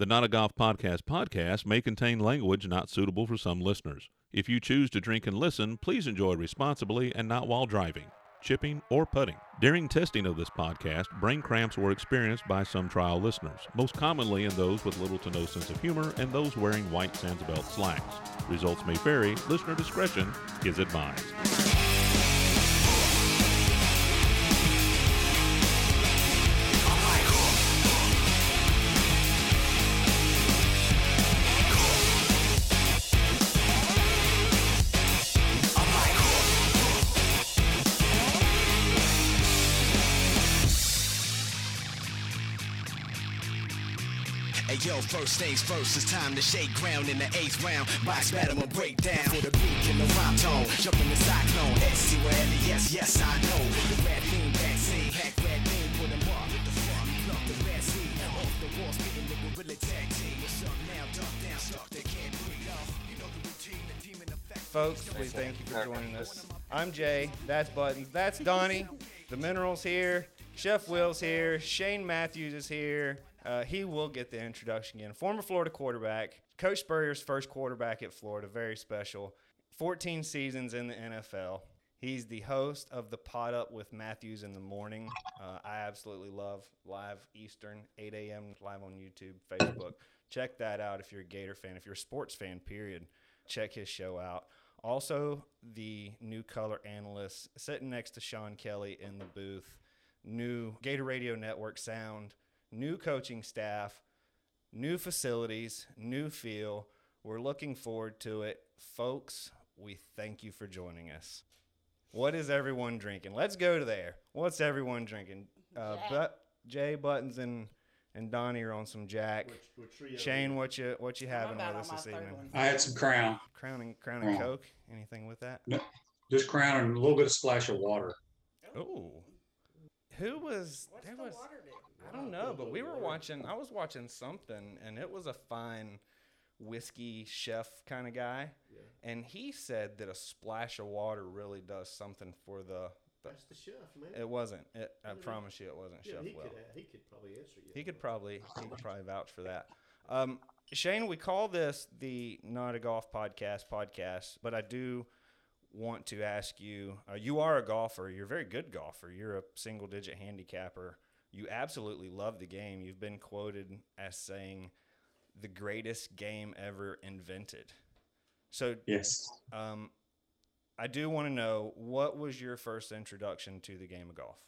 The Not a Golf Podcast podcast may contain language not suitable for some listeners. If you choose to drink and listen, please enjoy responsibly and not while driving, chipping, or putting. During testing of this podcast, brain cramps were experienced by some trial listeners, most commonly in those with little to no sense of humor and those wearing white Sansbelt slacks. Results may vary. Listener discretion is advised. First things first, it's time to shake ground in the eighth round. Box battle will break down for the beat and the rhyme tone. Jump in the cyclone, SC wherever, yes, yes, I know. The red beam vaccine, hack red beam, put them up. The fuck? Pluck the red seed, off the wall, spitting the gorilla tag team. What's up now? Duck down, stuck, they can't breathe. You know the routine, the demon effect. Folks, we thank you for joining us. I'm Jay. That's Buttons. That's Donnie. The Minerals here. Chef Will's here. Shane Matthews is here. Uh, he will get the introduction again. Former Florida quarterback. Coach Spurrier's first quarterback at Florida. Very special. 14 seasons in the NFL. He's the host of the Podup with Matthews in the morning. Uh, I absolutely love live Eastern, 8 a.m. live on YouTube, Facebook. Check that out if you're a Gator fan. If you're a sports fan, period, check his show out. Also, the new color analyst sitting next to Sean Kelly in the booth. New Gator Radio Network sound, new coaching staff, new facilities, new feel. We're looking forward to it. Folks, we thank you for joining us. What is everyone drinking? Let's go to there. What's everyone drinking? Uh, but Jay Buttons and and Donnie are on some Jack. Shane, what you what you having with us this evening? I had some Crown, Crown and Crown and Coke. Anything with that? just Crown and a little bit of splash of water. Oh, who was What's there was I don't know, but we were watching. I was watching something, and it was a fine whiskey chef kind of guy, and he said that a splash of water really does something for the. the That's the chef, man. it wasn't. It, I promise you, it wasn't yeah, Chef he Will. could, he could probably answer you. He could probably he could probably vouch for that. Um, Shane, we call this the Not a Golf Podcast podcast, but I do want to ask you. Uh, you are a golfer. You're a very good golfer. You're a single digit handicapper. You absolutely love the game. You've been quoted as saying the greatest game ever invented. So Yes. um, I do want to know what was your first introduction to the game of golf?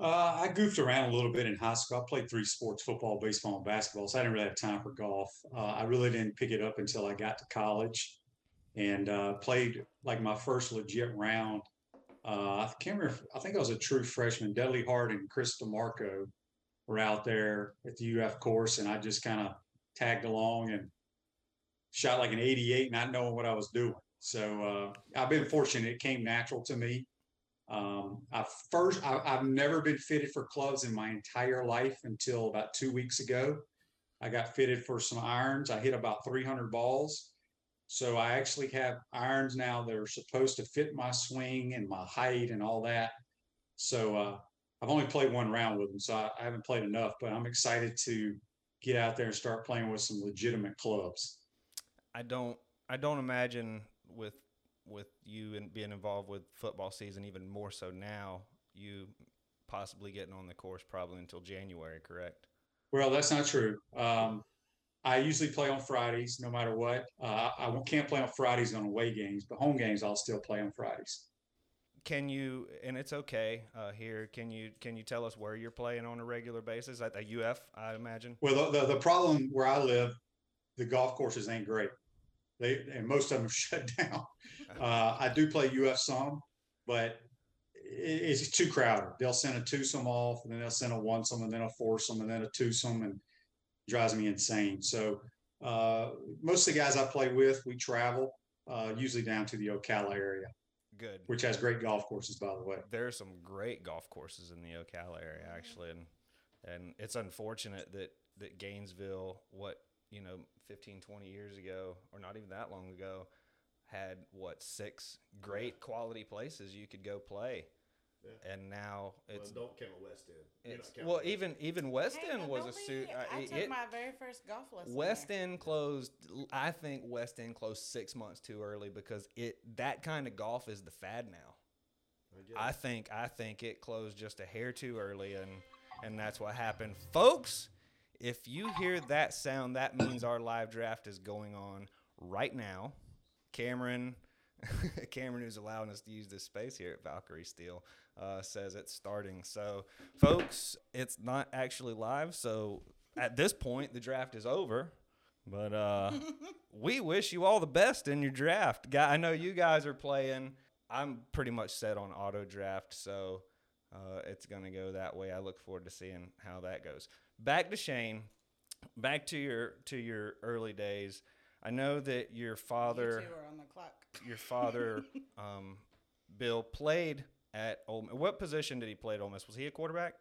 Uh, I goofed around a little bit in high school. I played three sports football, baseball, and basketball. So I didn't really have time for golf. Uh, I really didn't pick it up until I got to college and uh, played like my first legit round. Uh, I can't remember. I think I was a true freshman. Dudley Hart and Chris DiMarco were out there at the UF course, and I just kind of tagged along and shot like an 88, not knowing what I was doing. So uh, I've been fortunate; it came natural to me. Um, I first, I, I've never been fitted for clubs in my entire life until about two weeks ago. I got fitted for some irons. I hit about 300 balls. So I actually have irons now that are supposed to fit my swing and my height and all that. So uh, I've only played one round with them, so I, I haven't played enough. But I'm excited to get out there and start playing with some legitimate clubs. I don't I don't imagine with with you and being involved with football season even more so now you possibly getting on the course probably until January, correct? Well, that's not true. Um, I usually play on Fridays, no matter what. Uh, I can't play on Fridays on away games, but home games I'll still play on Fridays. Can you and it's okay uh, here. Can you can you tell us where you're playing on a regular basis at the UF? I imagine. Well, the, the, the problem where I live, the golf courses ain't great. They and most of them are shut down. Uh, I do play UF some, but it, it's too crowded. They'll send a twosome off, and then they'll send a onesome, and then a foursome, and then a twosome, and drives me insane. So uh, most of the guys I play with, we travel uh, usually down to the Ocala area, Good. which has great golf courses, by the way. There are some great golf courses in the Ocala area actually, and and it's unfortunate that that Gainesville, what you know, 15, 20 years ago, or not even that long ago, had what six great quality places you could go play. Yeah. and now it's well, don't count West End. It's not well West even even West Hey, End was a suit. be- Uh, I took it- my very first golf lesson. West there. End closed. I think West End closed six months too early because it that kind of golf is the fad now. I I think I think it closed just a hair too early, and and that's what happened, folks. If you hear that sound, that means our live draft is going on right now. Cameron, Cameron, who's allowing us to use this space here at Valkyrie Steel, uh, says it's starting. So, folks, it's not actually live. So at this point, the draft is over. But uh, we wish you all the best in your draft. Guy, I know you guys are playing. I'm pretty much set on auto draft, so uh, it's gonna go that way. I look forward to seeing how that goes. Back to Shane. Back to your to your early days. I know that your You father two are on the clock. your father, um, Bill, played at Ole Miss. What position did he play at Ole Miss? Was he a quarterback?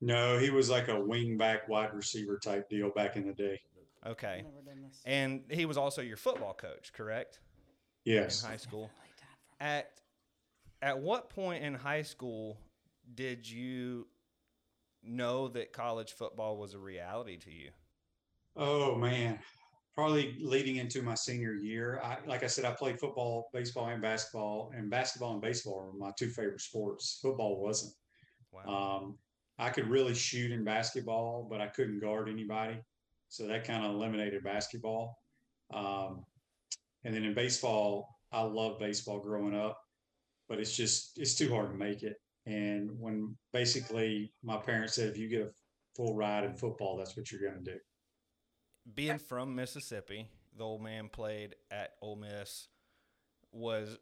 No, he was like a wing back wide receiver type deal back in the day. Okay. Never done this. And he was also your football coach, correct? Yes. In high school. Definitely time for me. At at what point in high school did you know that college football was a reality to you? Oh man, probably leading into my senior year. I, like I said, I played football, baseball, and basketball, and basketball and baseball were my two favorite sports. Football wasn't. Wow. Um, I could really shoot in basketball, but I couldn't guard anybody, so that kind of eliminated basketball. Um, and then in baseball, I loved baseball growing up, but it's just it's too hard to make it. And when basically my parents said, if you get a full ride in football, that's what you're going to do. Being from Mississippi, the old man played at Ole Miss. Was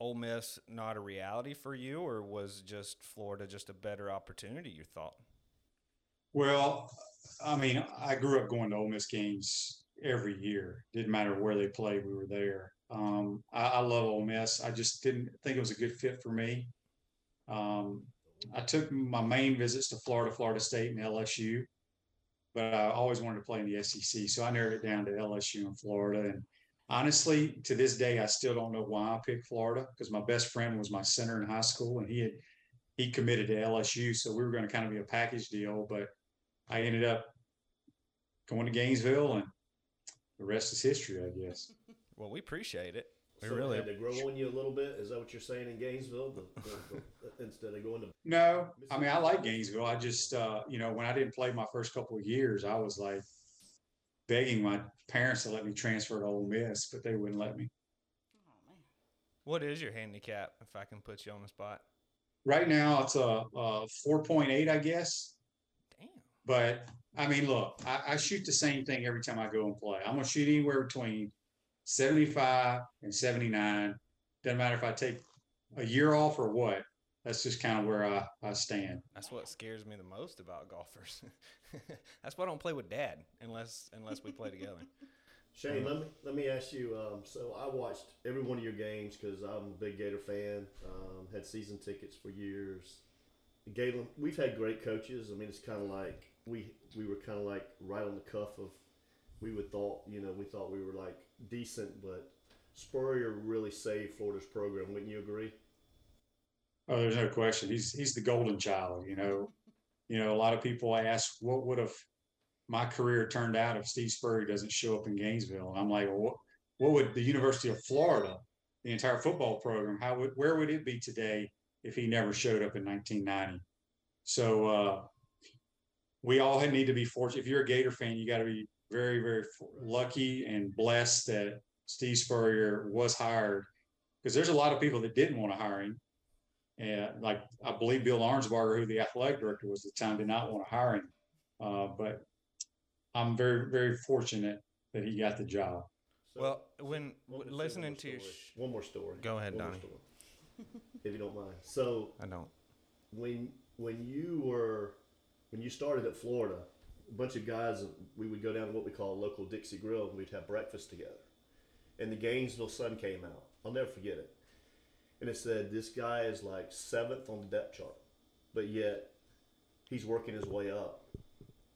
Ole Miss not a reality for you, or was just Florida just a better opportunity? You thought? Well, I mean, I grew up going to Ole Miss games every year. Didn't matter where they played, we were there. Um, I, I love Ole Miss. I just didn't think it was a good fit for me. Um, I took my main visits to Florida, Florida State, and LSU, but I always wanted to play in the SEC. So I narrowed it down to LSU and Florida. And honestly, to this day, I still don't know why I picked Florida because my best friend was my center in high school, and he had he committed to LSU, so we were going to kind of be a package deal. But I ended up going to Gainesville, and the rest is history, I guess. Well, we appreciate it. We so really had to grow on you a little bit. Is that what you're saying in Gainesville? The, the, the, instead of going to No, I mean I like Gainesville. I just uh, you know when I didn't play my first couple of years, I was like begging my parents to let me transfer to Ole Miss, but they wouldn't let me. Oh man. What is your handicap, if I can put you on the spot? Right now, it's a, a four point eight, I guess. Damn. But I mean, look, I, I shoot the same thing every time I go and play. I'm gonna shoot anywhere between 75 and 79. Doesn't matter if I take a year off or what. That's just kind of where I, I stand. That's what scares me the most about golfers. That's why I don't play with dad unless unless we play together. Shane, let me let me ask you. Um, so I watched every one of your games because I'm a big Gator fan. Um, had season tickets for years. Galen, we've had great coaches. I mean, it's kind of like we we were kind of like right on the cuff of. We would thought you know we thought we were like decent, but Spurrier really saved Florida's program. Wouldn't you agree? Oh, there's no question. He's he's the golden child. You know, you know. A lot of people ask, what would have my career turned out if Steve Spurrier doesn't show up in Gainesville? And I'm like, well, what what would the University of Florida, the entire football program, how would where would it be today if he never showed up in 1990? So uh, we all need to be fortunate. If you're a Gator fan, you got to be very very lucky and blessed that Steve Spurrier was hired because there's a lot of people that didn't want to hire him. And like I believe Bill Arnsparger, who the athletic director was at the time, did not want to hire him. Uh, but I'm very, very fortunate that he got the job. So, Well, when w- listening to your sh- one more story. Go ahead, One more Donnie. story, if you don't mind. So I don't. when when you were when you started at Florida, a bunch of guys we would go down to what we call a local Dixie Grill and we'd have breakfast together. And the Gainesville Sun came out. I'll never forget it. And it said this guy is like seventh on the depth chart, but yet he's working his way up.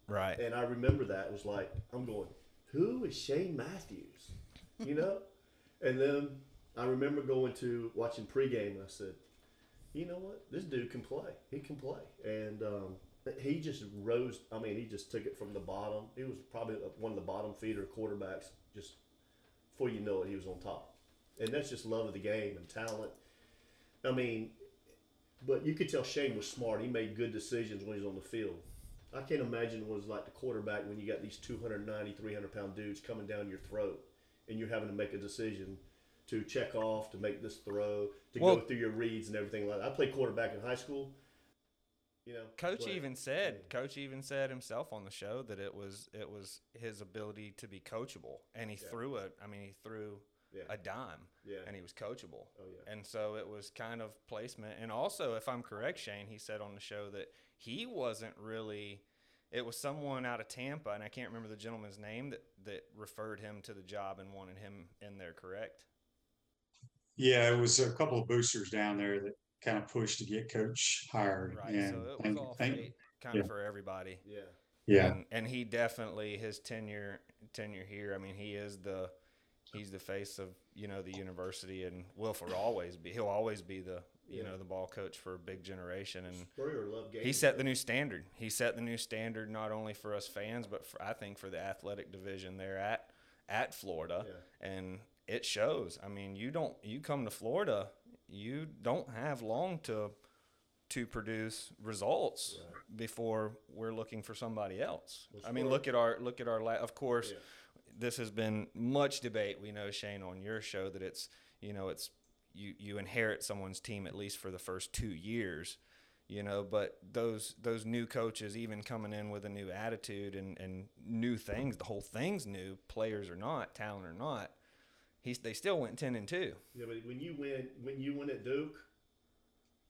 Right. And I remember that it was like I'm going, who is Shane Matthews? You know? and then I remember going to watching pregame and I said, you know what? This dude can play. He can play, and um, he just rose. I mean, he just took it from the bottom. He was probably uh, one of the bottom feeder quarterbacks. Just before you know it, he was on top, and that's just love of the game and talent. I mean, but you could tell Shane was smart. He made good decisions when he was on the field. I can't imagine what it was like the quarterback when you got these 290, 300 pound dudes coming down your throat and you're having to make a decision to check off, to make this throw, to Well- go through your reads and everything like that. I played quarterback in high school. You know, Coach but- even said, yeah. Coach even said himself on the show that it was it was his ability to be coachable, and he Yeah. threw it. I mean, he threw Yeah. a dime, Yeah. and he was coachable. Oh, yeah. And so it was kind of placement, and also, if I'm correct, Shane, he said on the show that he wasn't really. It was someone out of Tampa, and I can't remember the gentleman's name that that referred him to the job and wanted him in there. Correct? Yeah, it was a couple of boosters down there that kind of push to get coach hired. Right. And so it was thank- all thank- fate, kind yeah. of for everybody. Yeah. Yeah. and, and he definitely his tenure tenure here. I mean, he is the he's the face of you know the university, and will for always be. He'll always be the you Yeah. know the ball coach for a big generation, and Spurrier loved games. he set the new standard. He set the new standard not only for us fans, but for, I think for the athletic division there at at Florida, and it shows. I mean, you don't you come to Florida, you don't have long to to produce results before we're looking for somebody else. I mean, look at our look at our la- of course. Yeah. This has been much debate. We know Shane on your show that it's you know it's you you inherit someone's team at least for the first two years, you know. But those those new coaches, even coming in with a new attitude and and new things, the whole thing's new. Players or not, talent or not, he's they still went ten and two. Yeah, but when you win, when you win at Duke,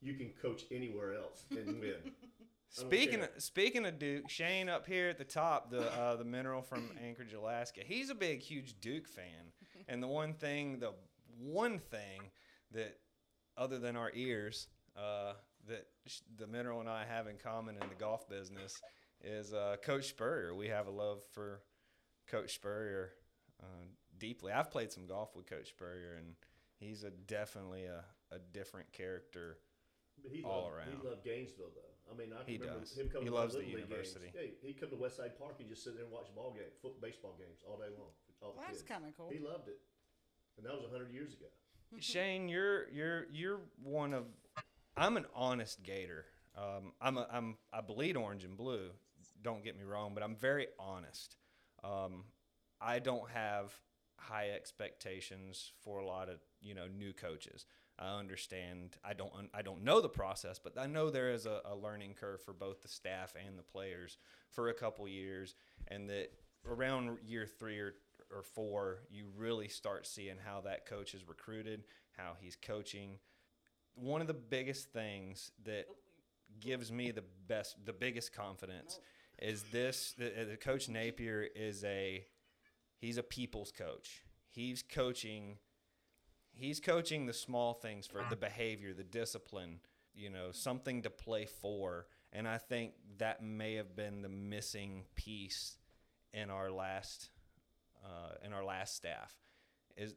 you can coach anywhere else and win. Speaking of, speaking of Duke, Shane up here at the top, the uh, the mineral from Anchorage, Alaska. He's a big, huge Duke fan, and the one thing, the one thing that, other than our ears, uh, that sh- the mineral and I have in common in the golf business is uh, Coach Spurrier. We have a love for Coach Spurrier uh, deeply. I've played some golf with Coach Spurrier, and he's a definitely a, a different character. But he all loved, around. He loved Gainesville, though. I mean, I can He remember does. him coming He to my loves the Little League university. Games. Yeah, he'd come to Westside Park and just sit there and watch ball game, foot baseball games all day long. All the Well, that's kids. kinda cool. He loved it, and that was hundred years ago. Shane, you're you're you're one of I'm an honest gator. Um, I'm a, I'm I bleed orange and blue. Don't get me wrong, but I'm very honest. Um, I don't have high expectations for a lot of you know new coaches. I understand. I don't. I don't know the process, but I know there is a, a learning curve for both the staff and the players for a couple years, and that around year three or or four, you really start seeing how that coach is recruited, how he's coaching. One of the biggest things that gives me the best, the biggest confidence is this: the, the coach Napier is a he's a people's coach. He's coaching he's coaching the small things for the behavior, the discipline, you know, something to play for. And I think that may have been the missing piece in our last uh, in our last staff. Is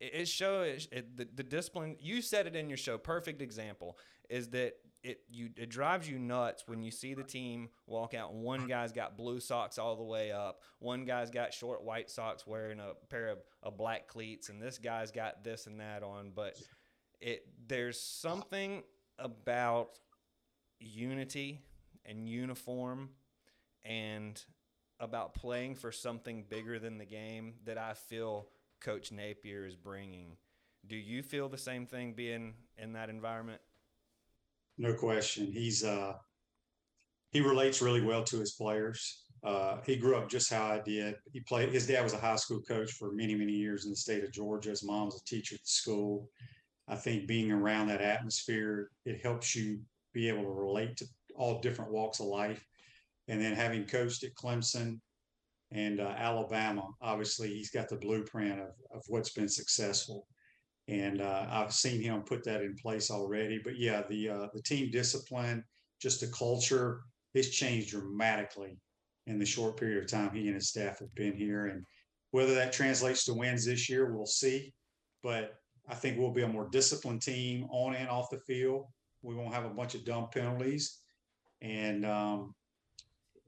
it, shows it, the, the discipline you said it in your show perfect example is that it you it drives you nuts when you see the team walk out one guy's got blue socks all the way up one guy's got short white socks wearing a pair of, of black cleats and this guy's got this and that on but it there's something about unity and uniform and about playing for something bigger than the game that I feel Coach Napier is bringing. Do you feel the same thing being in that environment? No question. He's uh he relates really well to his players. Uh, he grew up just how I did. He played. His dad was a high school coach for many, many years in the state of Georgia. His mom was a teacher at the school. I think being around that atmosphere, it helps you be able to relate to all different walks of life. And then having coached at Clemson and uh, Alabama, obviously he's got the blueprint of, of what's been successful. And uh, I've seen him put that in place already. But yeah, the uh, the team discipline, just the culture, it's changed dramatically in the short period of time he and his staff have been here. And whether that translates to wins this year, we'll see. But I think we'll be a more disciplined team on and off the field. We won't have a bunch of dumb penalties. And, um,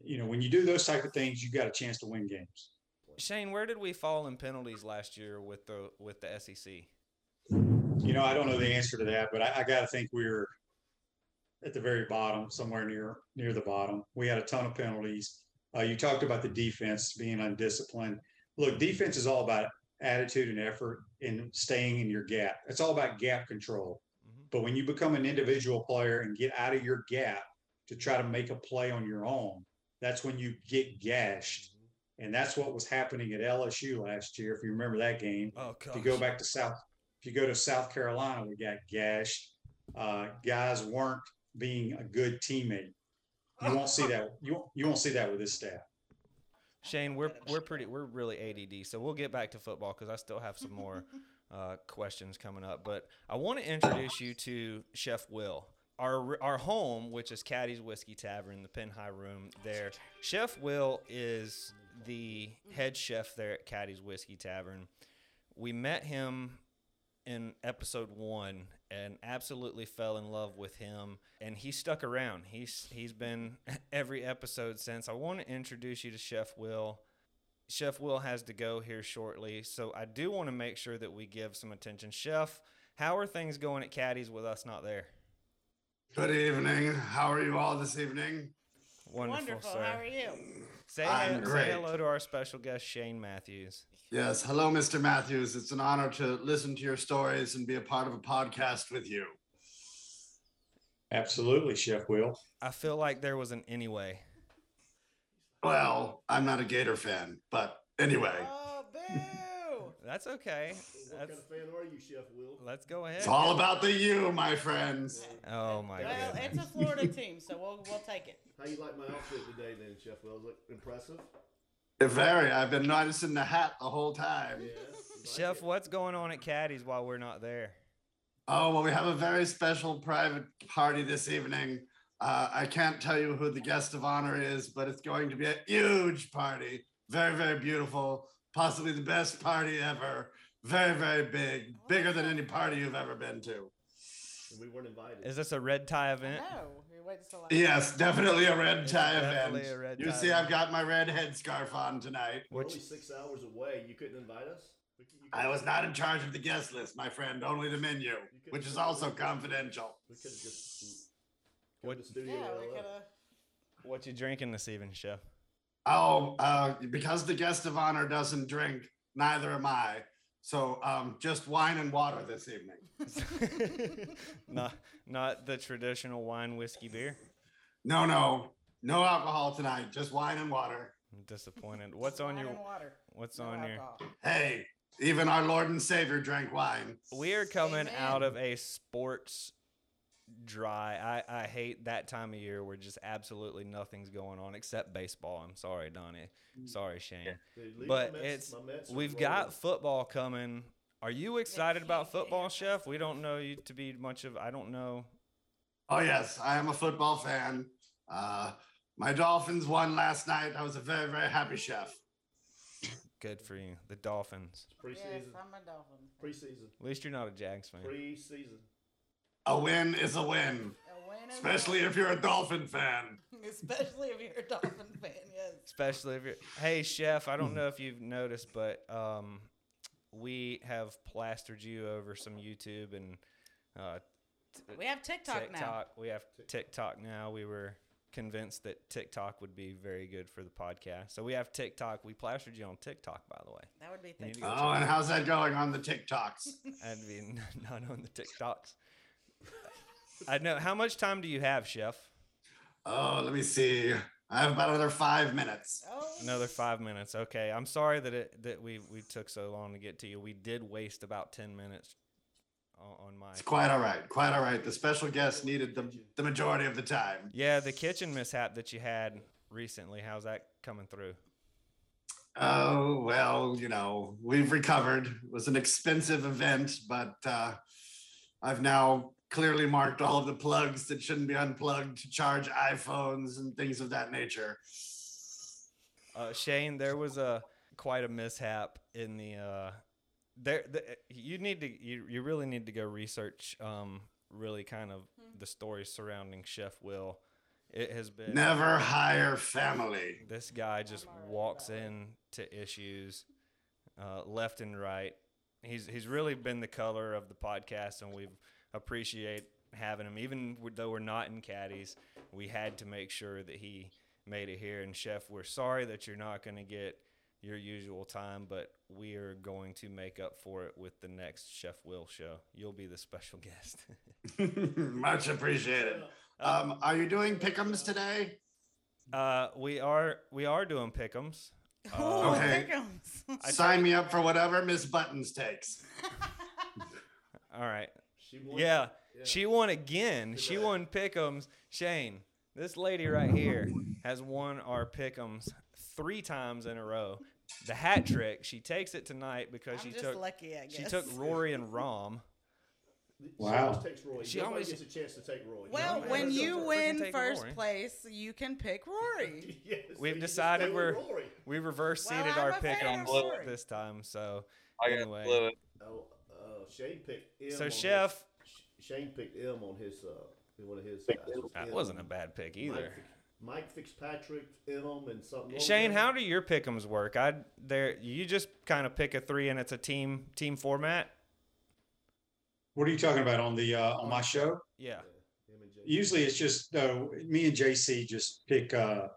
you know, when you do those type of things, you got a chance to win games. Shane, where did we fall in penalties last year with the with the SEC? You know, I don't know the answer to that, but I, I got to think we're at the very bottom, somewhere near near the bottom. We had a ton of penalties. Uh, you talked about the defense being undisciplined. Look, defense is all about attitude and effort and staying in your gap. It's all about gap control. Mhm. But when you become an individual player and get out of your gap to try to make a play on your own, that's when you get gashed. And that's what was happening at LSU last year. If you remember that game, Oh if you go back to South, if you go to South Carolina, we got gashed. Uh, guys weren't being a good teammate. You won't see that. You won't- you won't see that with this staff. Shane, we're we're pretty we're really ADD, so we'll get back to football because I still have some more uh, questions coming up. But I want to introduce you to Chef Will, our our home, which is Caddy's Whiskey Tavern, the Pin High Room. There, Chef Will is the head chef there at Caddy's Whiskey Tavern. We met him in episode one and absolutely fell in love with him and he stuck around. He's he's been every episode since. I want to introduce you to chef will. Chef will has to go here shortly so i do want to make sure that we give some attention. Chef how are things going at Caddy's with us not there Good evening. How are you all this evening? wonderful, Wonderful. sir How are you? say, I'm he- say great. hello to our special guest shane matthews Yes. Hello, Mr. Matthews. It's an honor to listen to your stories and be a part of a podcast with you. Absolutely, Chef Will. i feel like there was an anyway Well, I'm not a Gator fan, but anyway, Oh, boo! That's okay What that's, kind of fan are you, Chef Will? let's go ahead it's all about the you, my friends. oh my well, goodness it's a Florida team, so we'll we'll take it. How you like my outfit today, then, Chef Will? Is it impressive? Very. I've been noticing the hat the whole time. Yeah. you like Chef, what's going on at Caddy's while we're not there? Oh, well, we have a very special private party this evening. Uh, I can't tell you who the guest of honor is, but it's going to be a huge party. Very, very beautiful. Possibly the best party ever. Very, very big. Oh, Bigger than any party you've ever been to. And we weren't invited. Is this a red tie event? No, we waited till last Yes, definitely a red It's tie definitely event. a red you tie see, event. I've got my red headscarf on tonight. We're Which only six hours away. You couldn't invite us. Could- you I was not in charge of the guest list, my friend, only the menu, which is also confidential. We could have just. What- What studio? Yeah, we could have. what you drinking this evening, chef? Oh, uh, because the guest of honor doesn't drink, neither am I. So um, just wine and water this evening. not not the traditional wine, whiskey, beer. No, no, no alcohol tonight. Just wine and water. I'm disappointed. What's on wine your water. What's No on your? Hey, even our Lord and Savior drank wine. We are coming out of a sports dry. I I hate that time of year where just absolutely nothing's going on except baseball. I'm sorry, Donnie. Sorry, Shane. Hey, But my Mets- it's my Mets we've rolling. got football coming. Are you excited about football, Chef? We don't know you to be much of. I don't know. Oh yes, I am a football fan. Uh, my Dolphins won last night. I was a very, very happy chef. Good for you, the Dolphins. Preseason. Yes, I'm a Dolphin. Preseason. At least you're not a Jags fan. Preseason. A win is a win, A win is a especially win. if you're a Dolphin fan. especially if you're a Dolphin fan. Yes. Especially if you're. Hey, Chef, I don't know if you've noticed, but um, we have plastered you over some YouTube and uh, t- We have TikTok, now. We have TikTok now. We were convinced that TikTok would be very good for the podcast, so we have TikTok. We plastered you on TikTok, by the way. That would be You need thick. to go Oh, and how's that going on the TikToks? I'd be n- not on the TikToks. I know. How much time do you have, Chef? Oh, let me see. I have about another five minutes. Oh, Another five minutes. Okay. I'm sorry that it that we we took so long to get to you. We did waste about ten minutes on, on my. It's quite all right. Quite all right. The special guest needed the, the majority of the time. Yeah, the kitchen mishap that you had recently. How's that coming through? Oh, well, you know, we've recovered. It was an expensive event, but uh, I've now clearly marked all of the plugs that shouldn't be unplugged to charge iPhones and things of that nature. Uh, Shane, there was a quite a mishap in the uh, there, the, you need to you, you really need to go research um really kind of the stories surrounding Chef Will. It has been Never hire family. this guy just walks in to issues uh, left and right. He's he's really been the color of the podcast, and we appreciate having him. Even though we're not in Caddy's, we had to make sure that he made it here. And Chef, we're sorry that you're not going to get your usual time, but we are going to make up for it with the next Chef Will show. You'll be the special guest. Much appreciated. Um, are you doing pickums today? uh, we are we are doing pick'ems. Oh, Okay. pick'ems. I Sign me up for whatever Miss Buttons takes. All right. She won. Yeah, Yeah. she won again. She Correct. won Pick'ems. Shane, this lady right here has won our Pick'ems three times in a row. The hat trick. She takes it tonight because I'm she just took lucky, I guess. she took Rory and Rahm. She Wow. always takes Roy. She Nobody always- gets a chance to take Roy. Well, man, when you win first Rory. place, you can pick Rory. Yes, We've so decided we're- We reverse Well, seeded our a fan Pick'ems this time. So I anyway, blew it. Oh, uh, Shane picked M. so on Chef, His, Shane picked M on his uh, one of his guys. Was that M. wasn't a bad pick either. Mike, Fix- Mike Fitzpatrick, M, and something. what Shane, was how do your Pick'ems work? I there you just kind of pick a three and it's a team team format. What are you talking about on the uh, on my show? Yeah. Him and Jay- Usually it's just uh, me and JC just pick. Uh,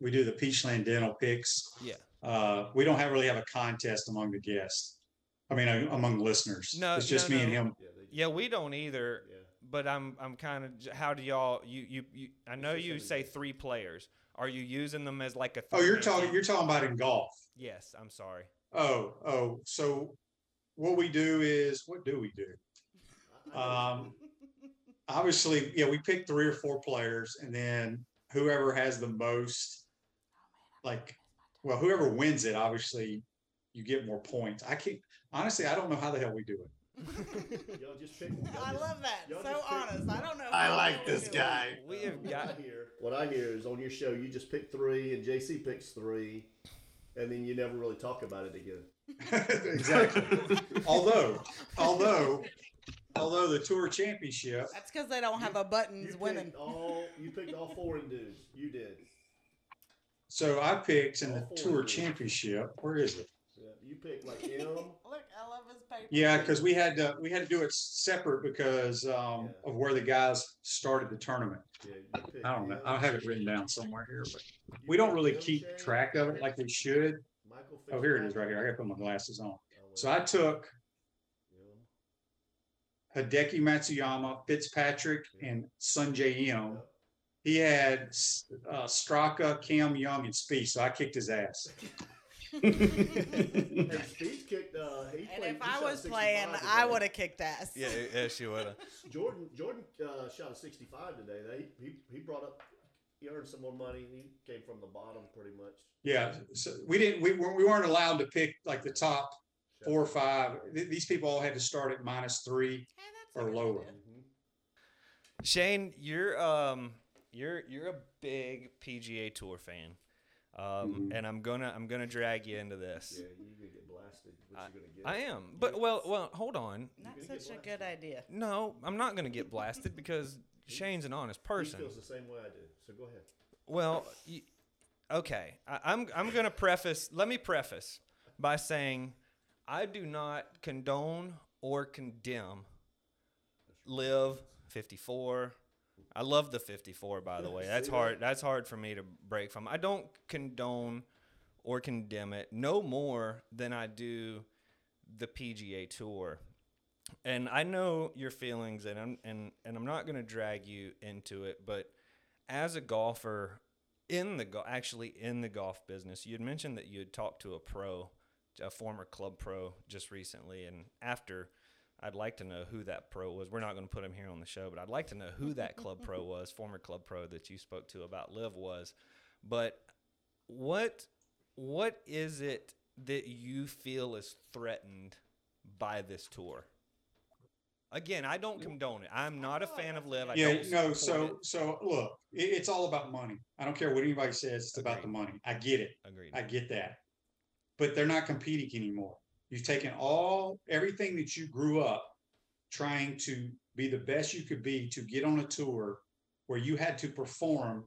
we do the Peachland Dental picks. Yeah. Uh, we don't have really have a contest among the guests. I mean, among listeners. No, it's just no, me and him. Yeah, they, Yeah, we don't either. yeah. But I'm I'm kind of how do y'all you you, you I know you say guests. three players. Are you using them as like a? Oh, you're talking. team? You're talking about in golf. Yes, I'm sorry. Oh, oh. So what we do is what do we do? I- I know. Um, obviously, yeah, we pick three or four players, and then whoever has the most, like, well, whoever wins it, obviously, you get more points. I can't honestly, I don't know how the hell we do it. Y'all just pick. y'all I just- love that. So pick- honest. I don't know. I like this do it. guy. We have What got I hear, what I hear is on your show, you just pick three, and JC picks three, and then you never really talk about it again. exactly. although, although, although the tour championship, That's because they don't have a buttons You winning. all you picked all foreign dudes. You did. so I picked in the All four tour dudes. championship. Where is it? Yeah, you picked like M. paper. Yeah, because we had to we had to do it separate because um, Yeah. of where the guys started the tournament. Yeah, I don't know. M. I have it written down somewhere here, but we don't really keep Shane, track of it like we should. Michael Oh, here it is right here. I gotta put my glasses on. Oh, So I took M. Hideki Matsuyama, Fitzpatrick, and Sungjae Im. Yep. He had uh, Straka, Cam Young, and Spieth. So I kicked his ass. Hey, kicked. Uh, he And played, if he I was playing, today. I would have kicked ass. yeah yeah she would have. Jordan Jordan uh, shot a 65 today. They he, he brought up. He earned some more money. He came from the bottom pretty much. Yeah. So we didn't. We, weren't- we weren't allowed to pick like the top four or five. These people all had to start at minus three. Hey, Or lower. idea. Mhm. Shane, you're um you're you're a big PGA Tour fan. Um, and I'm gonna I'm gonna drag you into this. Yeah, you're gonna get blasted. What I, you gonna get? I am, but well, well, hold on. Not such a good idea. No, I'm not gonna get blasted because Shane's an honest person. He person. feels the same way I do. So go ahead. Well, y okay. I, I'm I'm gonna preface. Let me preface by saying I do not condone or condemn LIV 54. I love the 54, by the way. That's hard. That's hard for me to break from. I don't condone or condemn it no more than I do the PGA Tour. And I know your feelings, and I'm and and I'm not going to drag you into it, but as a golfer in the go- actually in the golf business, you had mentioned that you had talked to a pro, a former club pro, just recently, and after. I'd like to know who that pro was. We're not going to put him here on the show, but I'd like to know who that club pro was, former club pro that you spoke to about LIV was. But what what is it that you feel is threatened by this tour? Again, I don't condone it. I'm not a fan of LIV. I yeah. don't No. So it. so look, it, it's all about money. I don't care what anybody says. It's about the money. I get it. Agreed. I get that. But they're not competing anymore. You've taken all everything that you grew up trying to be the best you could be to get on a tour where you had to perform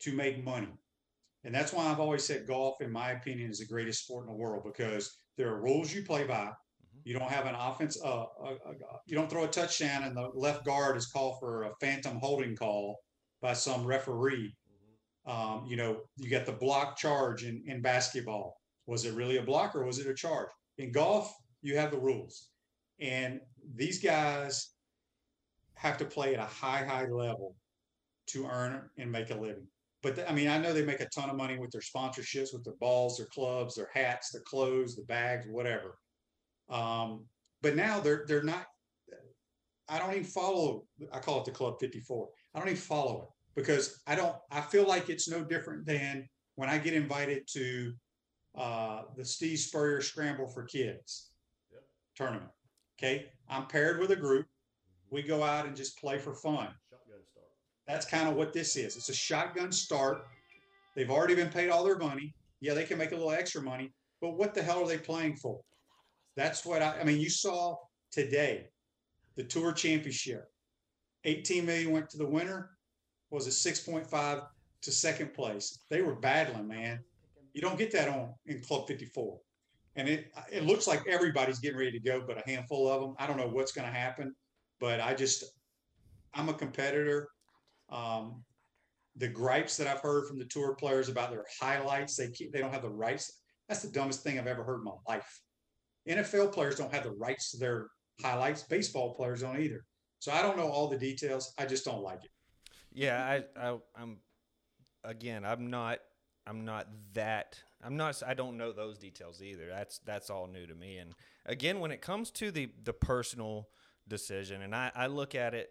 to make money. And that's why I've always said golf, in my opinion, is the greatest sport in the world because there are rules you play by. You don't have an offense. Uh, uh, uh, you don't throw a touchdown, and the left guard is called for a phantom holding call by some referee. Um, you know, you get the block charge in, in basketball. Was it really a block or was it a charge? In golf, you have the rules. And these guys have to play at a high, high level to earn and make a living. But th- I mean, I know they make a ton of money with their sponsorships, with their balls, their clubs, their hats, their clothes, the bags, whatever. Um, but now they're they're not. I don't even follow. I call it the Club 54. I don't even follow it because I don't. I feel like it's no different than when I get invited to uh, the Steve Spurrier Scramble for Kids Yep. tournament. Okay, I'm paired with a group. We go out and just play for fun. Shotgun start. That's kind of what this is. It's a shotgun start. They've already been paid all their money. Yeah, they can make a little extra money, but what the hell are they playing for? That's what I, I mean, you saw today the tour championship. 18 million went to the winner, was it 6.5 to second place? They were battling, man. You don't get that on in Club 54. And it it looks like everybody's getting ready to go, but a handful of them. I don't know what's going to happen, but I just I'm a competitor. Um, the gripes that I've heard from the tour players about their highlights, they keep they don't have the rights. That's the dumbest thing I've ever heard in my life. NFL players don't have the rights to their highlights. Baseball players don't either. So I don't know all the details. I just don't like it. Yeah, I, I I'm again, I'm not I'm not that I'm not I don't know those details either. That's that's all new to me. And again, when it comes to the the personal decision, and I, I look at it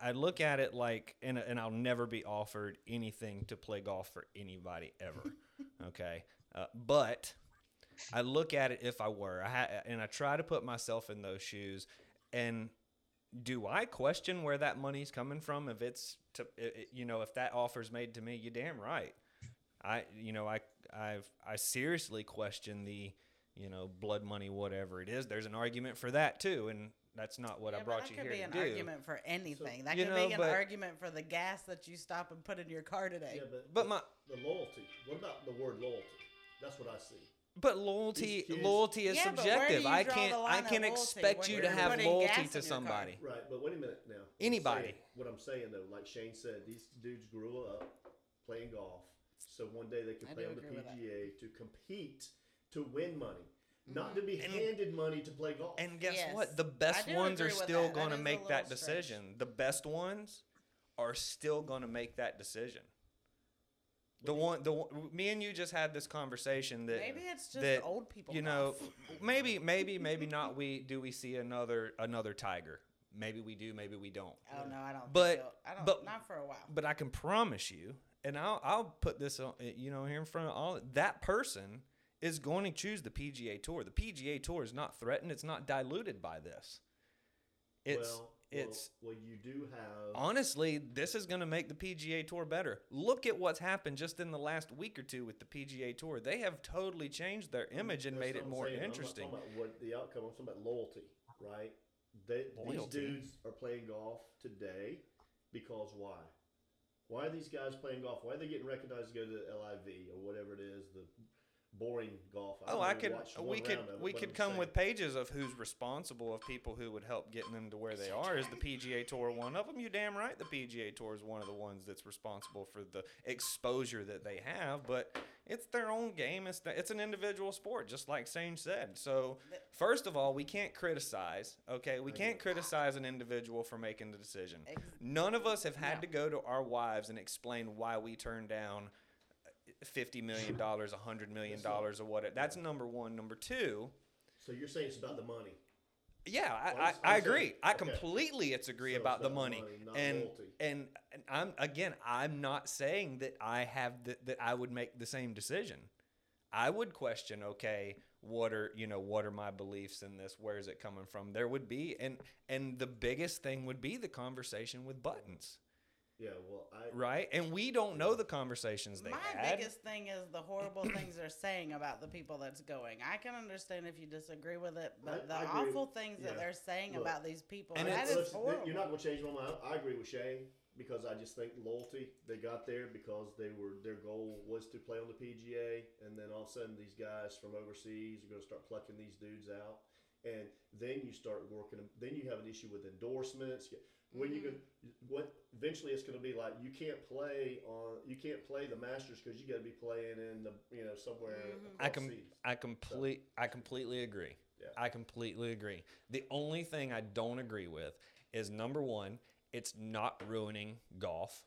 I- look at it like and and I'll never be offered anything to play golf for anybody ever. okay. Uh, but I look at it if I were. I ha- and I try to put myself in those shoes and do I question where that money's coming from? If it's to, you know, if that offer's made to me, you damn right. I, you know, I, I've, I seriously question the, you know, blood money, whatever it is. There's an argument for that too, and that's not what I Yeah, but brought that could be an do. argument for anything. that could know, be an but- argument for the gas that you stop and put in your car today. Yeah, but But my, the loyalty. What about the word loyalty? That's what I see. but loyalty, kids- loyalty is Yeah, but where do subjective. I can't, I can't expect you to have loyalty to in your car? somebody. Right, but wait a minute now. I'm Anybody. saying- what I'm saying though, like Shane said, these dudes grew up playing golf, so one day they could I play on the agree with that. PGA to compete to win money, not to be mm-hmm. And- handed money to play golf. And guess Yes. what? The best ones are still that. That going to make that strange. decision. The best ones are still going to make that decision. The one, the one, me and you just had this conversation that Maybe it's just that, old people. You know, maybe, maybe, maybe not. We do we see another another tiger? Maybe we do. Maybe we don't. Oh no, I don't. But- think so. I don't. but- not for a while. But I can promise you, and I'll I'll put this on, eh, you know, here in front of all that person is going to choose the PGA Tour. The PGA Tour is not threatened. It's not diluted by this. It's well, it's well, well, you do have. honestly, this is going to make the PGA Tour better. Look at what's happened just in the last week or two with the PGA Tour. They have totally changed their image and made it more saying. I'm not interesting. talking about what the outcome. I'm talking about loyalty, right? They. These dudes are playing golf today because why? Why are these guys playing golf? Why are they getting recognized to go to the LIV or whatever it is, the boring golf? I've Oh, I could. We could. it, We could I'm come saying- with pages of who's responsible of people who would help getting them to where they are. Is the PGA Tour one of them? You damn right. The PGA Tour is one of the ones that's responsible for the exposure that they have. But it's their own game. It's the, it's an individual sport, just like Sage said. So first of all, we can't criticize. Okay, we can't criticize an individual for making the decision. None of us have had No. to go to our wives and explain why we turned down fifty million dollars, a hundred million dollars, or whatever. That's number one. Number two, So you're saying it's about the money? yeah, I, Well, I, I saying- agree. I okay. completely it's agree So about the about the money, money, and and and I'm again, I'm not saying that I have the, that I would make the same decision. I would question, okay, what are you know what are my beliefs in this? Where is it coming from? There would be, and and the biggest thing would be the conversation with buttons. Yeah, well, I right? And we don't know the conversations they My had. biggest thing is the horrible things they're saying about the people that's going. I can understand if you disagree with it, but I- the I agree. awful things that they're saying Look, about these people, And that it's- is Listen, horrible. You're not going to change my mind. I agree with Shane because I just think loyalty. They got there because they were their goal was to play on the PGA, and then all of a sudden these guys from overseas are going to start plucking these dudes out, and then you start working. Then you have an issue with endorsements. When you Mm-hmm. can, what eventually it's going to be like you can't play on you can't play the Masters because you got to be playing in the you know somewhere. Mm-hmm. I across com- seas. I complete I completely agree. Yeah. I completely agree. The only thing I don't agree with is number one, it's not ruining golf.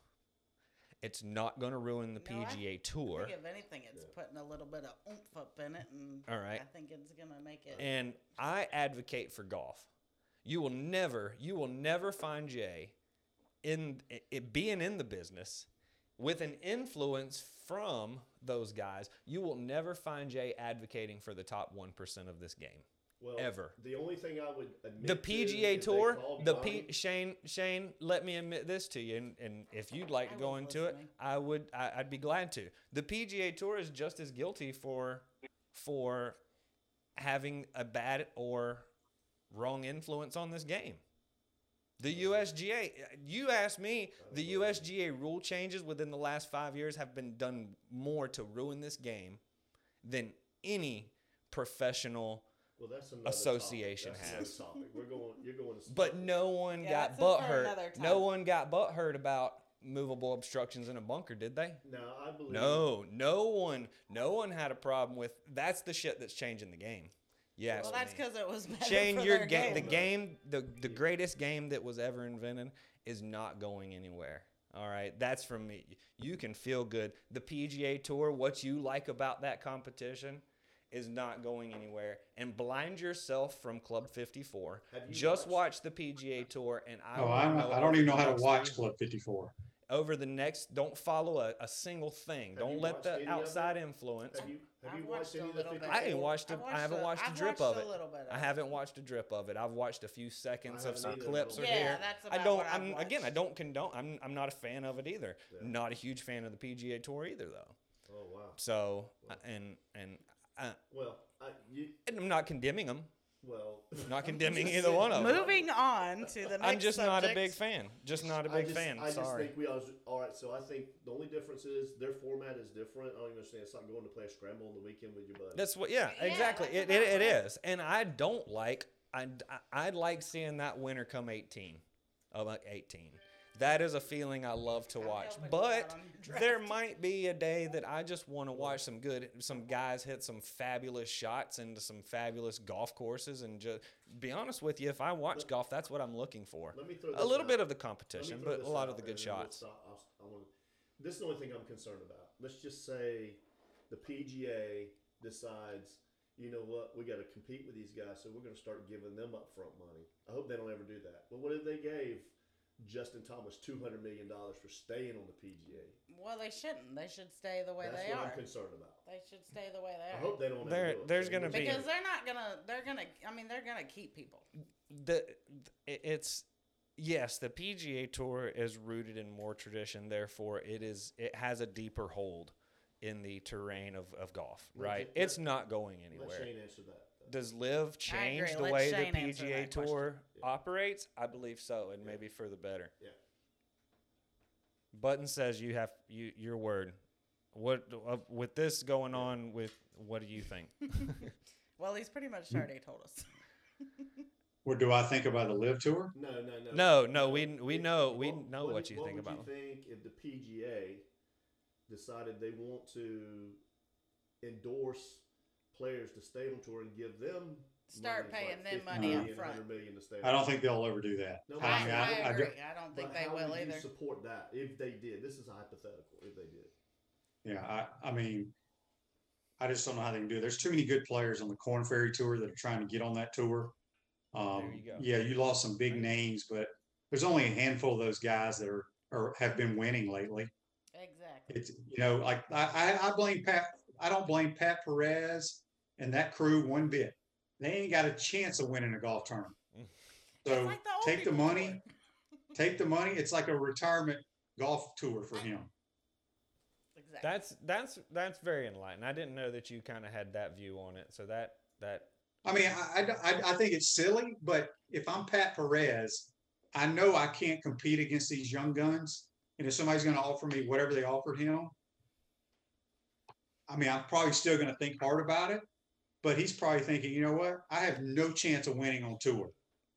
It's not going to ruin the No, PGA I Tour. think if anything, it's putting a little bit of oomph up in it, and All right. I think it's gonna make it. And I advocate for golf. You will never, you will never find Jay in it being in the business with an influence from those guys. You will never find Jay advocating for the top one percent of this game. Well, ever. The only thing I would admit The PGA is they Tour, the Johnny- P, Shane, Shane, let me admit this to you, and, and if you'd like to go into listening. it, I would, I, I'd be glad to. The PGA Tour is just as guilty for, for having a bad or wrong influence on this game. The USGA, you asked me, the USGA rule changes within the last five years have been done more to ruin this game than any professional well, that's another association topic. That's has. another topic. We're going. You're going to. But no one Yeah, got that's butt hurt. No one got butt hurt about movable obstructions in a bunker, did they? No, I believe. No, no one, no one had a problem with. That's the shit that's changing the game. Yeah, well, that's because it was better Shane, for your their game, the game. game, the the greatest game that was ever invented is not going anywhere. All right, that's from me. You can feel good. The PGA Tour, what you like about that competition, is not going anywhere. And blind yourself from Club 54. Just watched- watch the PGA Tour, and I. Oh, I'm, I don't even know how to watch Club 54. Over the next. Don't follow a, a single thing. Have don't let the outside influence. Have you have I've you watched watched a any of the little 50? bit. I ain't watched a, I've I haven't watched a- watched a I've drip watched of a it. little bit I of it. haven't watched a drip of it. I've watched a few seconds of some clips or Yeah, here. that's I don't. what I've I'm again. I don't condone. I'm. I'm not a fan of it either. Not a huge fan of the PGA Tour either, though. Oh wow. So uh, and and, uh, Well, I you and I'm not condemning them. Well. Not condemning either one of them. Moving on to the next I'm just not a big fan. Just not a big just, fan. I just Sorry. think we always, all right. So I think the only difference is their format is different. I don't even understand. It's not going to play a scramble on the weekend with your buddy. That's what. Yeah, Yeah, exactly. that's It, it, about it right. is, and I don't like. I I like seeing that winner come 18, about uh, 18. That is a feeling I love to watch. But you're not on your there might be a day that I just want to watch some good, some guys hit some fabulous shots into some fabulous golf courses, and just be honest with you, if I watch golf, that's what I'm looking for. Let me throw A little out. bit of the competition, but a lot of the good and then we'll shots. I'll, I wanna, this is the only thing I'm concerned about. Let's just say the PGA decides, you know what, we got to compete with these guys, so we're going to start giving them upfront money. I hope they don't ever do that. But what if they gave Justin Thomas two hundred million dollars for staying on the PGA? Well, they shouldn't. They should stay the way That's they are. That's what. I'm concerned about. They should stay the way they are. I hope they don't. There- ever do there's gonna be- because they're not gonna. They're gonna. I mean, they're gonna keep people. the it's yes the PGA Tour is rooted in more tradition therefore it is it has a deeper hold in the terrain of, of golf Let right it's not going anywhere. Let anywhere Shane answer that. does LIV change the Let way Shane the PGA Tour? question. Tour Yeah. operates I believe so and maybe for the better Yeah. Button says you have you your word what uh, with this going on with what do you think Well, he's pretty much already told us. What do I think about the LIV Tour? No, no, no. No, no, we- we know- we know what do- you think would about you think if the PGA decided they want to endorse players to stay on tour and give them Start money, paying like them 50 money million, up front. 100 million to stay I don't think they'll ever do that. No, I, I mean, I, I, I agree. don't- I don't think But they how will would either. You support that if they did. This is a hypothetical. If they did, Yeah, I, I mean, I just don't know how they can do it. There's too many good players on the Corn Ferry Tour that are trying to get on that tour. Um, you go. yeah, you lost some big names, but there's only a handful of those guys that are or have been winning lately. Exactly. It's you know, like I, I, I blame Pat. I don't blame Pat Perez and that crew one bit. They ain't got a chance of winning a golf tournament. Mm. So like the take the money, tour. take the money. It's like a retirement golf tour for him. Exactly. That's that's that's very enlightening. I didn't know that you kind of had that view on it. So that that I mean, I, I, I- I think it's silly, but if I'm Pat Perez, I know I can't compete against these young guns. And if somebody's going to offer me whatever they offered him, I mean, I'm probably still going to think hard about it. But he's probably thinking, you know what? I have no chance of winning on tour.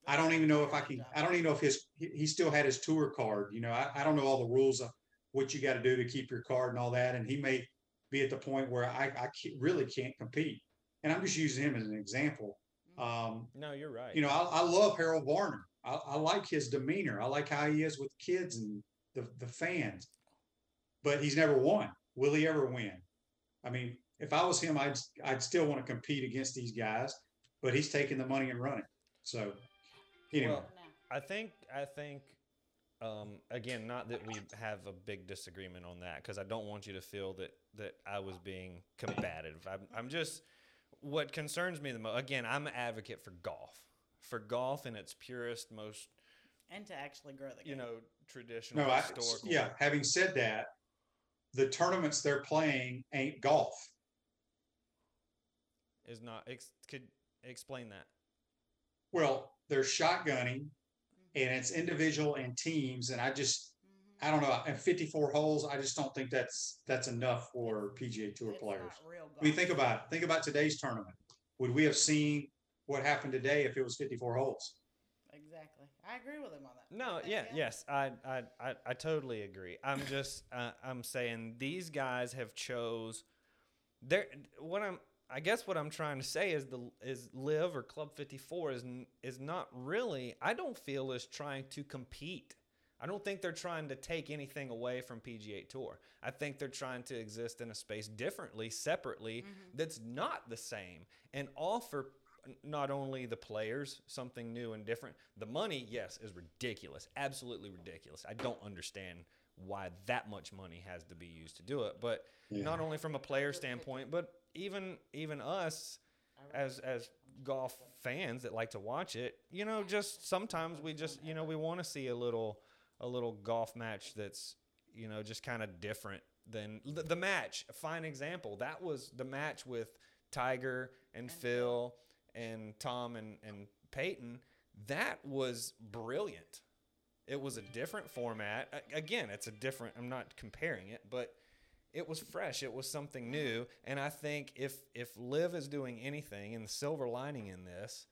I don't even know if I can. I don't even know if his he, he still had his tour card. You know, I, I don't know all the rules of what you got to do to keep your card and all that. And he may be at the point where I, I can't, really can't compete. And I'm just using him as an example. Um, no, you're right. you know, I, I love Harold Varner. I, I like his demeanor. I like how he is with kids and the, the fans. But he's never won. Will he ever win? I mean, if I was him, I'd I'd still want to compete against these guys. But he's taking the money and running. So anyway, Well, I think I think um, again, not that we have a big disagreement on that, because I don't want you to feel that that I was being combative. I'm, I'm just what concerns me the most. Again, I'm an advocate for golf, for golf in its purest, most and to actually grow the game. you know traditional no, I, yeah. Having said that, the tournaments they're playing ain't golf. Is not. Ex- could explain that. Well, they're shotgunning, and it's individual and teams, and I just Mhm. I don't know. At 54 holes, I just don't think that's that's enough for PGA Tour It's players. not real I mean, think about it. Think about today's tournament. Would we have seen what happened today if it was 54 holes? Exactly. I agree with him on that. No, Heck yeah, yes, I, I, I, I totally agree. I'm just, uh, I'm saying these guys have chose. They're what I'm. I guess what I'm trying to say is the is LIV or Club 54 is is not really. I don't feel is trying to compete. I don't think they're trying to take anything away from PGA Tour. I think they're trying to exist in a space differently, separately, mm-hmm. that's not the same, and offer not only the players something new and different. The money, yes, is ridiculous, absolutely ridiculous. I don't understand why that much money has to be used to do it, but not only from a player standpoint, but even even us as as golf fans that like to watch it, you know, just sometimes we just you know we want to see a little a little golf match that's you know just kind of different than the, the match. A fine example that was the match with Tiger and Phil and Tom and and Peyton. That was brilliant. It was a different format. Again, it's a different. I'm not comparing it, but it was fresh. It was something new. And I think if if LIV is doing anything, and the silver lining in this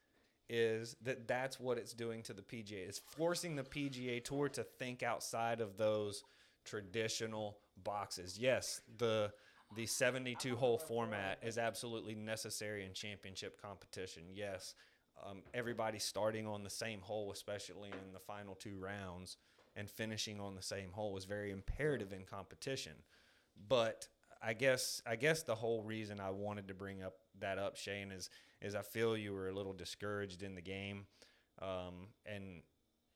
is that that's what it's doing to the PGA. It's forcing the PGA Tour to think outside of those traditional boxes. Yes, the the 72 hole format is absolutely necessary in championship competition. Yes, um, everybody starting on the same hole, especially in the final two rounds, and finishing on the same hole is very imperative in competition. But I guess I guess the whole reason I wanted to bring up that up, Shane, is is I feel you were a little discouraged in the game, um, and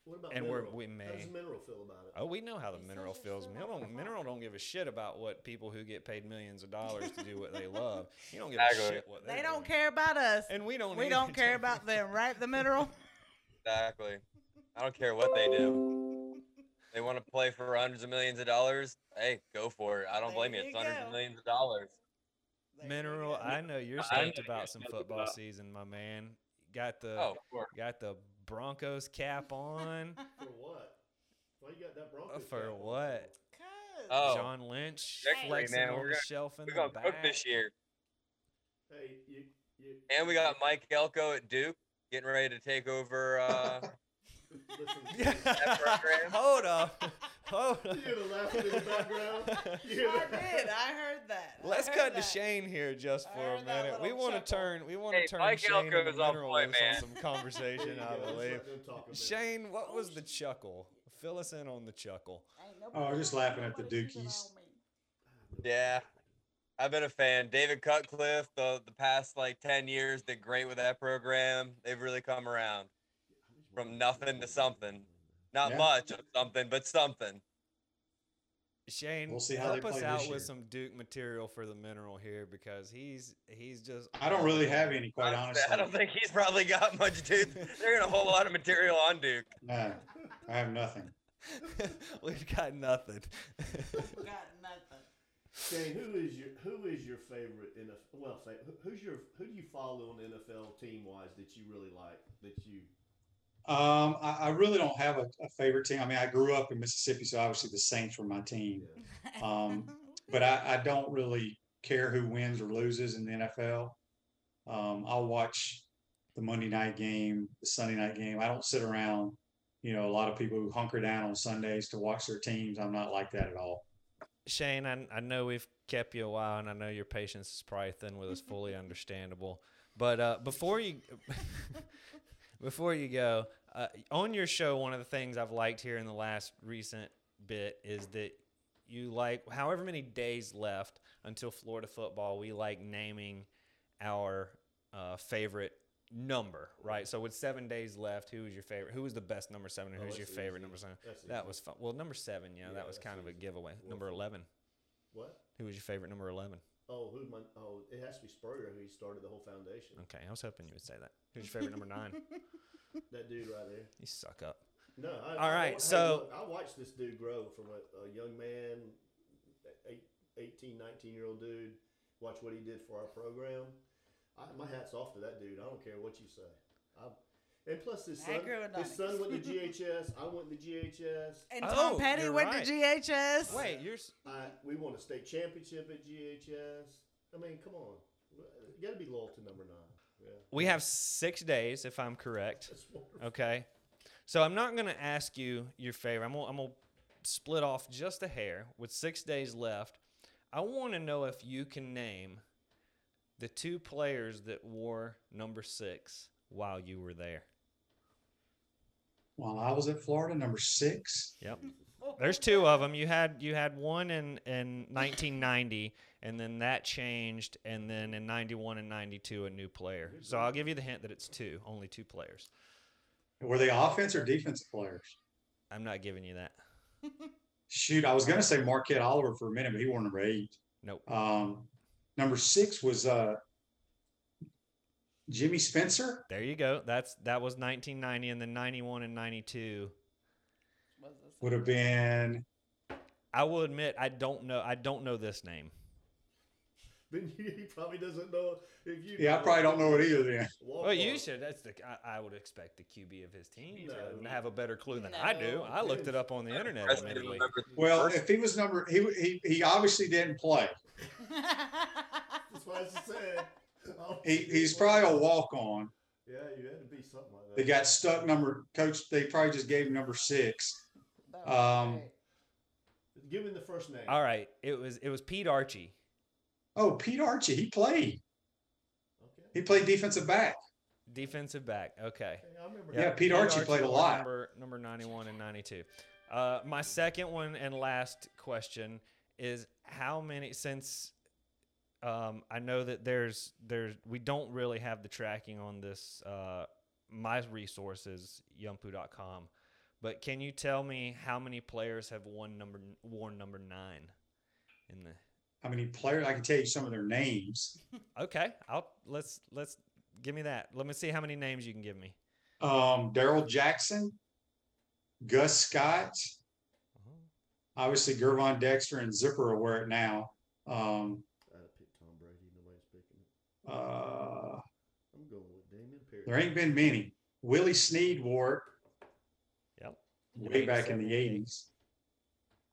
What about And we're- mineral? we How does mineral feel about it? oh, we know how the He mineral feels. Mineral, mineral don't give a shit about what people who get paid millions of dollars to do what they love. You don't give Exactly. a shit what They they're don't doing. care about us. and we don't. we don't care about them, right? The mineral. Exactly. I don't care what they do. They want to play for hundreds of millions of dollars. Hey, go for it. I don't There blame you. you It's hundreds of millions of dollars. There Mineral. I know you're I- stoked about some football season, my man. Got the Oh, of got the Broncos cap on. For what? Why you got that Broncos Uh, For cap on? what? 'Cause- Oh. John Lynch Victory, flexing man. on We're the gonna- shelf in We're the going back. cook this year. Hey, you, you. And we got Mike Elko at Duke getting ready to take over. Uh, Listen, That program? Hold up. Hold you up. hear the laughing in the background? You hear I that? did. I heard that. I Let's heard cut to. Shane here just I for a heard that minute. We little want to chuckle. turn. We want to Hey, turn Mike Shane Elko and the is on mineral point, loose man. on some conversation. I believe. let them talk a minute. Shane, what oh, was the chuckle? Fill us in on the chuckle. Ain't nobody- Oh, just laughing at the nobody keeping Dookies. on me. yeah. I've been a fan. David Cutcliffe, the, the past like 10 years, did great with that program. They've really come around from nothing to something. Not Yeah. much of something, but something. Shane, We'll see how help us out with year. some Duke material for the mineral here because he's he's just. I don't really have any, quite honestly. I don't think he's probably got much, Duke. They're going to hold a lot of material on Duke. No, I have nothing. We've got nothing. We've got nothing. Shane, who is your who is your favorite NFL? Well, fa- who- who's your who do you follow on NFL team wise that you really like? That you Um, I, I really don't have a, a favorite team. I mean, I grew up in Mississippi, so obviously the Saints were my team. Um, but I, I don't really care who wins or loses in the NFL. Um, I'll watch the Monday night game, the Sunday night game. I don't sit around, you know, a lot of people who hunker down on Sundays to watch their teams. I'm not like that at all. Shane, I, I know we've kept you a while, and I know your patience is probably thin with us, fully understandable. But uh, before you before you go uh, on your show, one of the things I've liked here in the last recent bit is that you like however many days left until Florida football. We like naming our uh, favorite number, right? So with seven days left, who was your favorite? Who was the best number seven? and Oh, Who's your favorite easy. number seven? That's That easy. was fun. Well, number seven, yeah, Yeah, that was kind of a giveaway. Well, Number eleven. what? Who was your favorite number eleven? Oh, who my oh it has to be Spurrier who started the whole foundation. Okay, I was hoping you would say that. Who's your favorite number nine? That dude right there. You suck up. No, I, All I, right, hey, so- look, I watched this dude grow from a, a young man, eight, 18, 19 year old dude. Watch what he did for our program. I, my hat's off to that dude. I don't care what you say. I, and plus, his son, his son went to GHS. I went to GHS. And Oh, Tom Petty went right. to GHS. Wait, you're s- I, we won a state championship at GHS. I mean, come on. You got to be loyal to number nine. Yeah, we have six days, if I'm correct. that's. Okay, so I'm not gonna ask you your favorite. I'm gonna, I'm gonna split off just a hair with six days left. I want to know if you can name the two players that wore number six while you were there. While I was at Florida, number six. Yep. There's two of them. You had you had one in in 1990, and then that changed, and then in 91 and 92 a new player. So I'll give you the hint that it's two, only two players. Were they offense or defensive players? I'm not giving you that. Shoot, I was going to say Marquette Oliver for a minute, but he wore number eight. Nope. Um, number six was uh, Jimmy Spencer. There you go. That's that was 1990, and then 91 and 92. Would have been I will admit I don't know. I don't know this name. Then he he probably doesn't know if you. yeah. I probably don't know it either. Then Walk Well, you on. should. That's the. I, I would expect the QB of his team to have a better clue than I do. I looked it up on the internet. Rest of you Admittedly. remember well, if he was number, he he he obviously didn't play. That's what I said. He he's probably a walk on. Yeah, you had to be something like that. They got stuck number coach. They probably just gave him number six. Um, great. Give him the first name. All right. It was it was Pete Archie. Oh, Pete Archie. He played. Okay. He played defensive back. Defensive back. Okay. Okay, I remember. Yeah, that. Pete Archie played a lot. Number number 91 and 92. Uh, my second one and last question is how many since um, I know that there's there's we don't really have the tracking on this uh, my resources yumpu.com but can you tell me how many players have won number worn number 9 in the How many players? I can tell you some of their names. Okay, I'll let's let's give me that. Let me see how many names you can give me. Um, Daryl Jackson, Gus Scott, obviously Gervon Dexter and Zipper are wear it now. Um, I'd have picked Tom Brady. Nobody's picking it. uh, I'm going with Damian Perry. there ain't been many. Willie Sneed wore it Yep. way back in the eighties.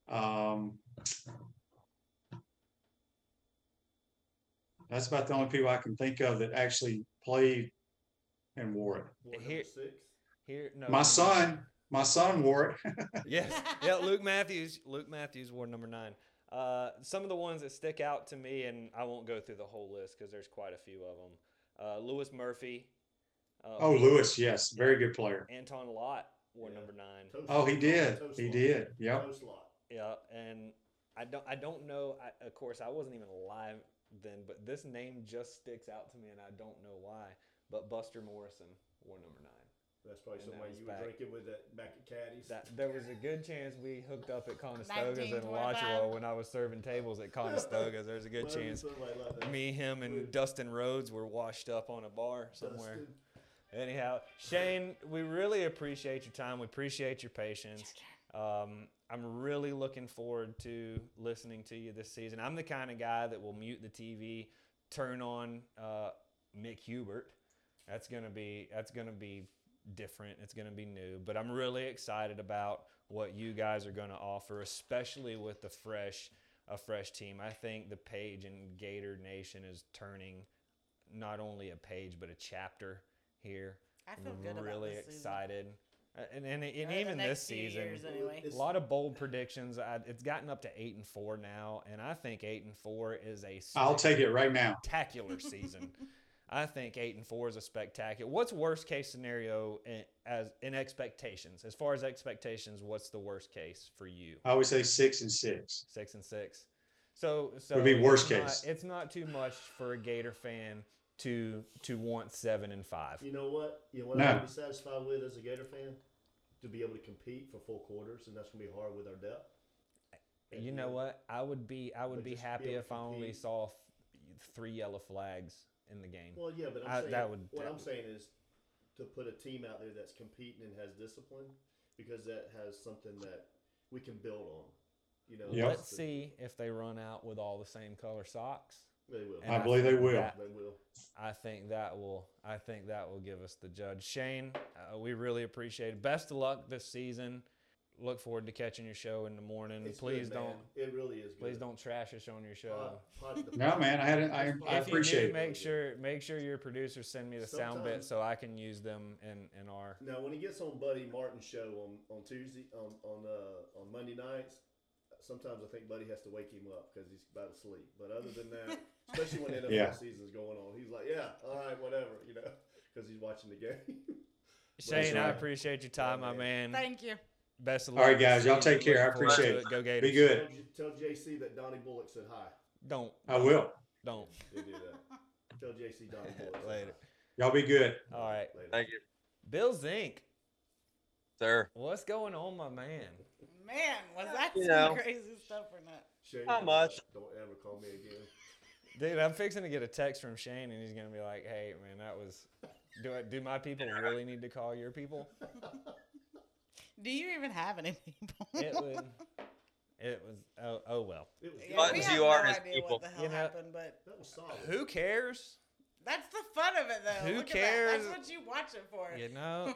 Um, that's about the only people I can think of that actually played and wore it. What, Here- Here, no. My son, my son wore it. Yes. Yeah, Luke Matthews. Luke Matthews wore number nine. Uh, some of the ones that stick out to me, and I won't go through the whole list because there's quite a few of them. Uh, Louis Murphy. Uh, oh, Louis, yes, very good player. Anton Lott wore Yeah. number nine. Toast Oh, he did. Toast He lot. did. Yep. Toast lot. Yeah, and I don't I don't know. I, of course, I wasn't even alive then, but this name just sticks out to me, and I don't know why. But Buster Morrison wore number nine. That's probably And that somebody was you were drinking with that back at Caddy's. That there was a good chance we hooked up at Conestoga's in 1925. Alachua when I was serving tables at Conestoga's. There's a good chance like me, him, and With Dustin Rhodes were washed up on a bar somewhere. Dustin. Anyhow, Shane, we really appreciate your time. We appreciate your patience. Um, I'm really looking forward to listening to you this season. I'm the kind of guy that will mute the TV, turn on uh, Mick Hubert. That's gonna be that's gonna be different. It's gonna be new. But I'm really excited about what you guys are gonna offer, especially with the fresh a fresh team. I think the page and Gator Nation is turning not only a page but a chapter here. I feel good about really excited. season. Excited. Uh, And, and, and even this season, years anyway. a lot of bold predictions. I, it's gotten up to eight and four now, and I think eight and four is a I'll take it right now. spectacular season. I think eight and four is a spectacular. What's worst case scenario in, as in expectations? As far as expectations, what's the worst case for you? I would say six and six. Six and six. So, so Would be worst it's not- case. it's not too much for a Gator fan to to want seven and five. You know what? You know what No. I would be satisfied with as a Gator fan? To be able to compete for full quarters, and that's gonna be hard with our depth. And, You know what? I would be I would be just be happy if to I only saw f- three yellow flags in the game. Well, yeah, but I'm I- saying that would- what that I'm would- saying is to put a team out there that's competing and has discipline, because that has something that we can build on. You know, Yep. Let's see if they run out with all the same color socks. They will. And I believe they will. that- They will. I think that will. I think that will give us the judge. Shane, uh, we really appreciate it. Best of luck this season. Look forward to catching your show in the morning. It's please good, don't. man. It really is. Please don't trash us on your show. Pod- pod- No, man, I had it- I- I pod- if you appreciate do, it. make sure make sure your producers send me the sound bit so I can use them in in our. Now, when he gets on Buddy Martin's show on, on Tuesday on on uh, on Monday nights, sometimes I think Buddy has to wake him up because he's about to sleep. But other than that, especially when NFL Yeah. season's going on, he's like, "Yeah, all right, whatever," you know, because he's watching the game. Shane, I appreciate your time, my man. Thank you. Best of luck. All right, guys, y'all take care. I Looking forward to appreciate it. Go Gators. Be good. tell, tell JC that Donnie Bullock said hi. Don't I will. don't. He'll do that. tell JC Donnie Bullock. said Later. Y'all be good. All right. Later. Thank you, Bill Zink. sir. What's going on, my man? Man, was that You some know. crazy stuff or not? Shane, How don't- much? Don't ever call me again. Dude, I'm fixing to get a text from Shane, and he's gonna be like, "Hey, man, that was. Do I, do my people really need to call your people? Do you even have any people? It was. It was. Oh, oh well. It was Yeah, we good. have you are no as idea people. what the hell You know- happened, but That was solid. Who cares? that's the fun of it, though. Who Look at that. cares? That's what you watch it for. You know,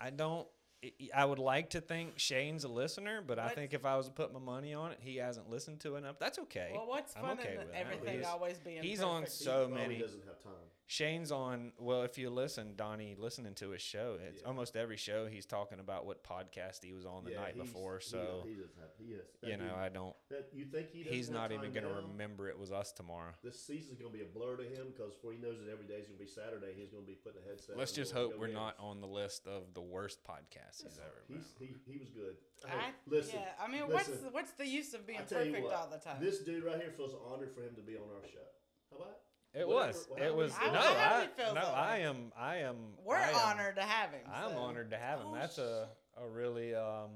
I don't. I- I would like to think Shane's a listener, but I think if I was to put my money on it, he hasn't listened to enough. That's okay. well, what's I'm fun okay in with everything He's- always being he's on perfect? so He many. doesn't have time. Shane's on. Well, if you listen, Donnie, listening to his show, it's Yeah. almost every show he's talking about what podcast he was on the Yeah, night before. So he, doesn't have. He has. you know, dude- I don't. that, you think he He's not even gonna remember it was us tomorrow. This season's gonna be a blur to him because before he knows it, every day's gonna be Saturday. He's gonna be putting a headset. On. Let's just hope we're Gators." not on the list of the worst podcasts he's ever been. He's, he, he was good. Hey, I, listen, yeah, I mean, listen, what's the, what's the use of being I tell you perfect what, all the time? This dude right here feels honored for him to be on our show. How about? It Whatever- was. however It was. he No, I- I hope I, he feels no, I am. I am. We're I am- honored to have him. I'm so. honored to have him. Oh, That's a a really um.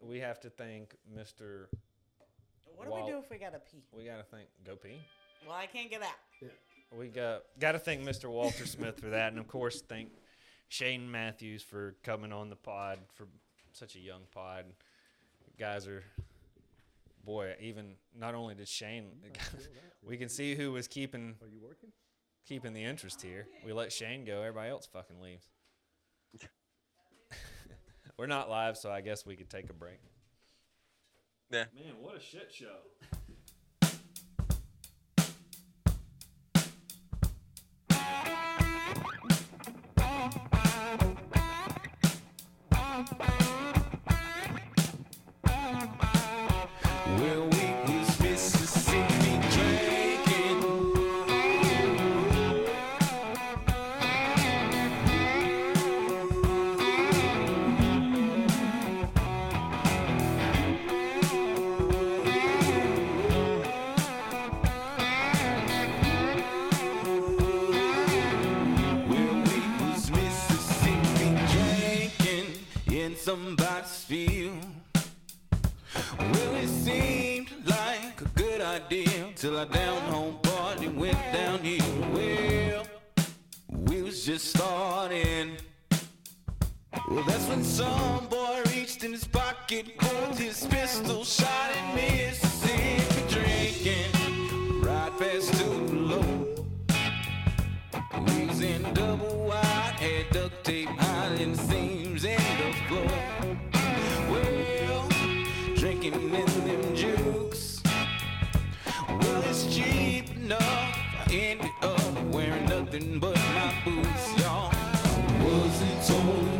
We have to thank Mr. What do Walt. we do if we gotta pee? We got to thank Go Pee. Well, I can't get out. Yeah. We got got to thank Mr. Walter Smith for that, and of course thank Shane Matthews for coming on the pod for such a young pod. guys are, boy, even not only did Shane, we can see who was keeping. Are you working? Keeping the interest here. We let Shane go. Everybody else fucking leaves. We're not live, so I guess we could take a break. Yeah. Man, what a shit show. somebody's field. Well, it seemed like a good idea till our down home party went downhill. Well, we was just starting. Well, that's when some boy reached in his pocket, pulled his pistol, shot at Mississippi, drinking right past Tupelo. Wheels in double wide, had duct ended up wearing nothing but my boots, y'all. Wasn't old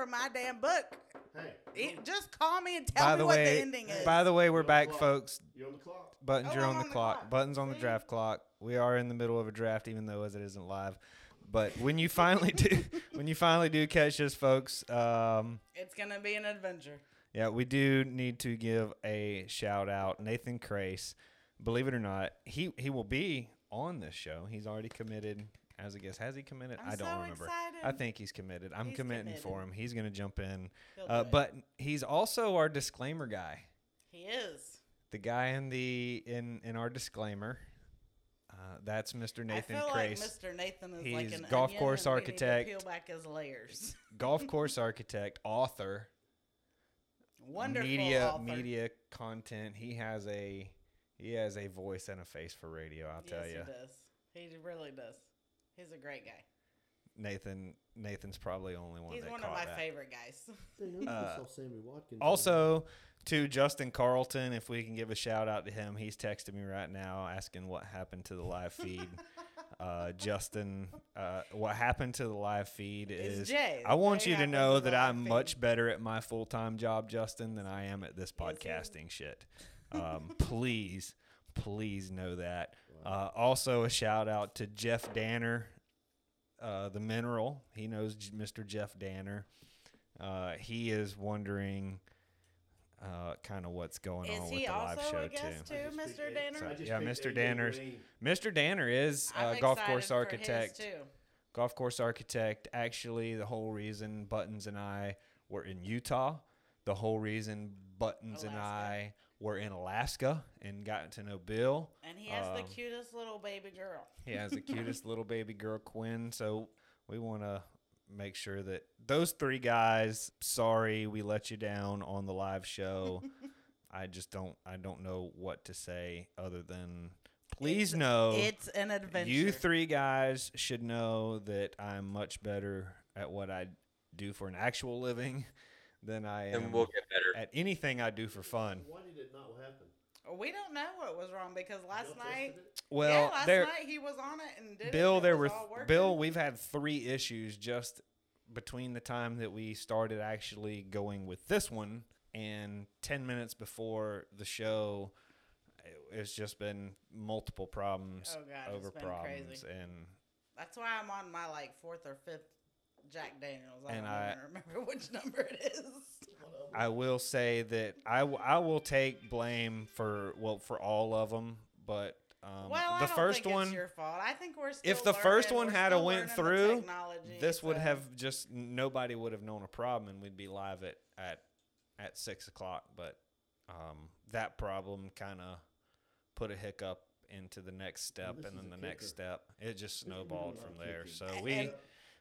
for my damn book. Hey, It- just call me and tell By me the what way, the ending is. by the way, we're You're on the back, clock. folks. you're on the clock. Buttons, Oh, you're I'm on the the clock. clock. Buttons on the draft clock. We are in the middle of a draft, even though as it isn't live. But when you finally do, when you finally do catch us, folks, um, it's gonna be an adventure. yeah, we do need to give a shout out. Nathan Crace, believe it or not, he he will be on this show. He's already committed as a guest. Has he committed? I'm I don't so remember. excited. I think he's committed. I'm He's committing for him. He's gonna jump in. Uh, but he's also our disclaimer guy. he is. The guy in the in in our disclaimer. Uh, that's Mr. Nathan I feel Crace. like Mr. Nathan is like He's an golf course and we need to architect. Peel back his layers. golf course architect, author, Wonderful media author. media content. He has a he has a voice and a face for radio. I'll tell you, he does. He really does. He's a great guy. Nathan Nathan's probably the only one He's that one of caught my that. favorite guys. Uh, saw Sammy Watkins. Also, to Justin Carlton, if we can give a shout out to him, he's texting me right now asking what happened to the live feed. uh, Justin, uh, what happened to the live feed It's is Jay. I want Jay you to know to that I'm feed. much better at my full time job, Justin, than I am at this Is he? podcasting shit. Um, please, please know that. Uh, also, a shout out to Jeff Danner, uh, the mineral. He knows J- Mr. Jeff Danner. Uh, he is wondering uh, kind of what's going Is on he with the live also show a guest too. too, Mr. Danner? So- yeah, Mr. AJ Danner's- Mr. Danner is I'm uh, golf excited course for his architect. too. Golf course architect. Actually, the whole reason Buttons and I were in Utah, the whole reason Buttons and Alaska. I were in Alaska and got to know Bill. And he has the Um, cutest little baby girl. He has the cutest little baby girl, Quinn. So we want to make sure that those three guys. Sorry, we let you down on the live show. I just don't. I don't know what to say other than please It's- know. It's an adventure. You three guys should know that I'm much better at what I do for an actual living than I am And we'll get better. at anything I do for fun. Why did it not happen? We don't know what was wrong because last Y'all night. Well, yeah, last there, night he was on it and did it, Bill, and it there was were all. Bill. We've had three issues just between the time that we started actually going with this one and ten minutes before the show. it- It's just been multiple problems Oh, God, it's over been problems, crazy. and That's why I'm on my like fourth or fifth Jack Daniels. I And don't I- remember which number it is. I will say that I, w- I will take blame for well for all of them, but um, well, I the don't first think one, it's your fault. I think we're still if the first one had a went through, technology, this would have just nobody would have known a problem, and we'd be live at at at six o'clock. But um, that problem kind of put a hiccup into the next step, this and then a the next step. It just snowballed from there. kicking. So we And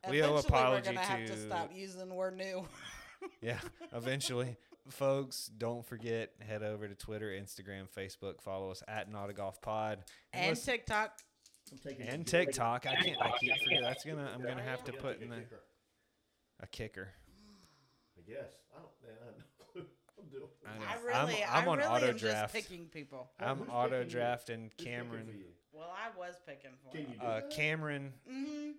we owe Eventually, apology we're gonna have to- to stop using "we're new." yeah, eventually. Folks, don't forget, head over to Twitter, Instagram, Facebook, follow us at Not a Golf Pod. and listen- TikTok. I'm taking and. TikTok. I can't I keep forgetting that's gonna I'm gonna have to put in the, a kicker. I guess. I don't. Man, I have no clue. I'm doing. I know. I I'm- really, I'm I on really auto am just draft. picking people. Well, I'm who's auto drafting Cameron. Well, I was picking for Can him. you do Uh, that? Cameron. hmm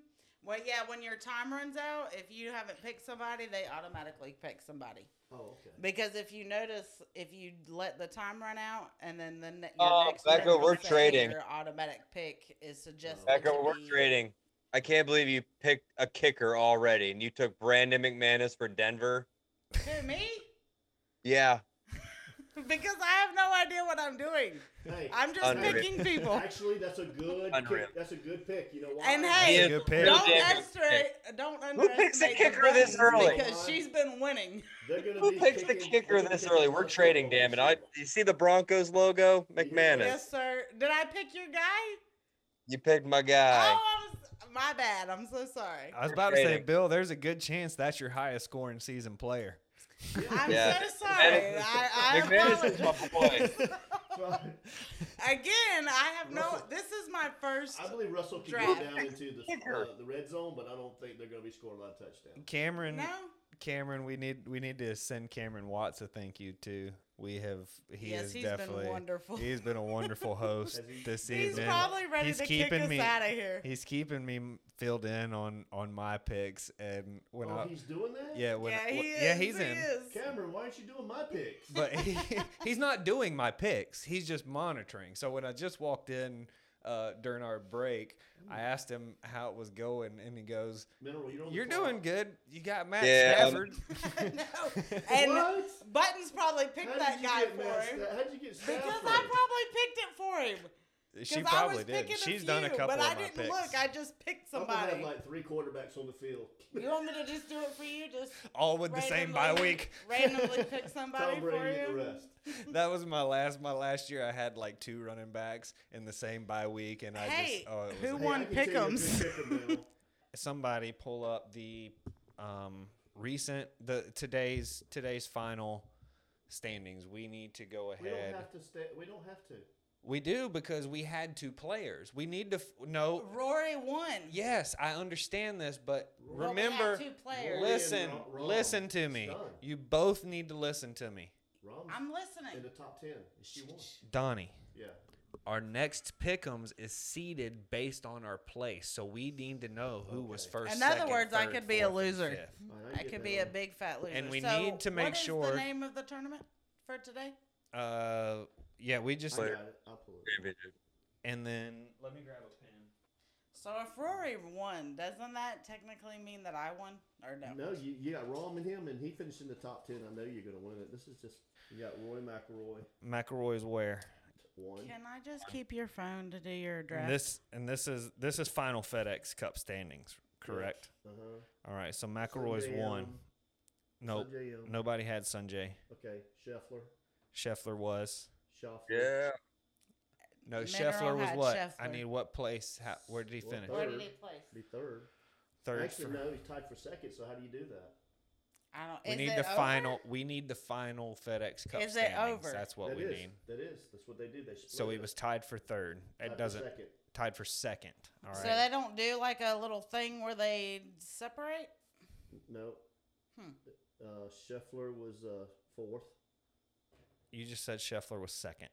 Well, yeah, when your time runs out, if you haven't picked somebody, they automatically pick somebody. Oh, okay. Because if you notice, if you let the time run out and then the ne- your Oh, next Becca, we're say trading. Your automatic pick is suggested. Oh. Becca, to we're be- trading. I can't believe you picked a kicker already, and you took Brandon McManus for Denver. Who, me? Yeah, because I have no idea what I'm doing. Hey, I'm just Unreal. picking people. actually, that's a good. Unreal. Pick. That's a good pick. You know why? And He hey, good pick. don't damn good underestimate, don't Who picks a underestimate the kicker this early? Because she's been winning. gonna who be picks the kicker this kick early? We're trading, football damn it! I you see the Broncos logo, McManus. Yes, sir. Did I pick your guy? You picked my guy. Oh, I'm, my bad. I'm so sorry. I was about to say. Bill. There's a good chance that's your highest scoring season player. I'm Yeah. so sorry. I, I McManus is my apologize. boy. Again, I have no. This is my first. I believe Russell can Draft. get down into the uh, the red zone, but I don't think they're going to be scoring a lot of touchdowns. Cameron. No. Cameron, we need we need to send Cameron Watts a thank you too. We have he Yes, is he's been definitely wonderful. He's been a wonderful host Has he- this He's evening. probably ready He's to kick keeping us me- out of here. He's keeping me filled in on on my picks and when oh, I he's doing that. yeah when yeah, he when- is. yeah he's he in Is. Cameron, why aren't you doing my picks? but he, he's not doing my picks. He's just monitoring. So when I just walked in uh, during our break, I asked him how it was going, and he goes, Mineral, you're "You're doing good. You got Matt Yeah, um, Stafford." no. And What? Buttons probably picked that guy for Matt him. Sta- How'd you get Stafford? Because I probably picked it for him. She 'Cause probably I was did. picking She's a done a few, couple but of I didn't picks. look. I just picked somebody. I'm somebody. like three quarterbacks on the field. You want me to just do it for you? Just All with the same bye week. Randomly pick somebody Tom for Brady get the rest. that was my last. My last year, I had like two running backs in the same bye week, and I Hey, just oh, it who was Hey, won I can a good Pick'ems? kicker, Mineral. somebody pull up the um, recent the today's today's final standings. We need to go ahead. We don't ahead. have to stay. We don't have to. We do because we had two players. We need to f- no. Rory won. Yes, I understand this, but But we had remember, two players. Listen, and Ro- Rahm. listen to me. done. You both need to listen to me, Rahm's I'm listening. in the top ten. She won. Donnie. Yeah. Our next pickums is seeded based on our place, so we need to know who was first. In other second, words, I could be a fourth, and loser. fifth. All right, I could that be a big fat loser. And we So need to make what is sure- the name of the tournament for today? Uh, yeah, we just I got it. I'll pull it. and then let me grab a pen. So if Rory won, doesn't that technically mean that I won or no? No, you, you got Rahm in him, and he finished in the top ten. I know you're going to win it. This is just you got Roy McIlroy McIlroy's where? one. Can I just keep your phone to do your draft? And this and this is this is final FedEx Cup standings, correct? Uh huh. All right, so McIlroy's one. Nope, Sungjae Im. nobody had Sungjae. Okay, Scheffler, Scheffler was. Schauffele. Yeah. No, Mineral Scheffler was had what? I need what place? How, where did he Well, finish? third. Where did he place? Be third. Third. Actually, for- no, he's tied for second. So how do you do that? I don't. we is need it the over? final. We need the final FedEx Cup Is it standings. over? That's what That we is. need. That is. That's what they do. They split So he it. was tied for third. It for doesn't second. tied for second. All right. So they don't do like a little thing where they separate. No, Hmm. Uh, Scheffler was uh, fourth. You just said Scheffler was second.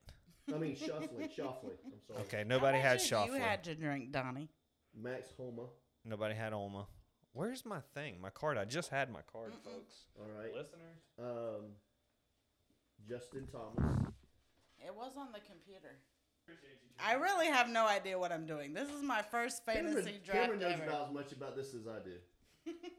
I mean Shuffley. Shuffley. I'm sorry. Okay, nobody had Shuffler. You had to drink, Donnie. Max Homa. Nobody had Olma. Where's my thing? My card. I just had my card, folks. All right. Listeners. Um, Justin Thomas. It was on the computer. I really have no idea what I'm doing. This is my first fantasy Cameron, draft Cameron knows ever. about as much about this as I do.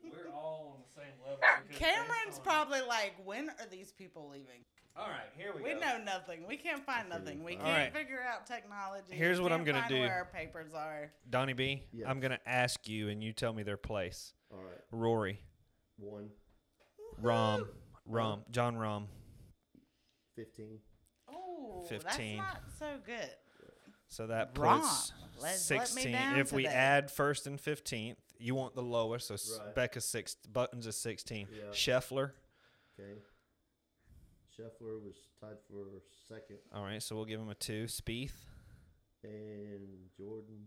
We're all on the same level. Cameron's probably like, when are these people leaving? All right, here we, We go. We know nothing. We can't find nothing. We All can't right. figure out technology. Here's We what I'm gonna find do. Where our papers are. Donnie B, Yes. am gonna ask you, and you tell me their place. All right. Rory, One. Rahm, Rahm, Jon Rahm. 15. Oh, 15. that's not so good. So that Rahm. puts Let's- let me sixteen. down if we today. add first and fifteenth, you want the lowest. So s Right. Becca's six, Buttons is sixteen. Yeah. Scheffler. Okay. Scheffler was tied for second. All right, so we'll give him a two. Spieth. And Jordan,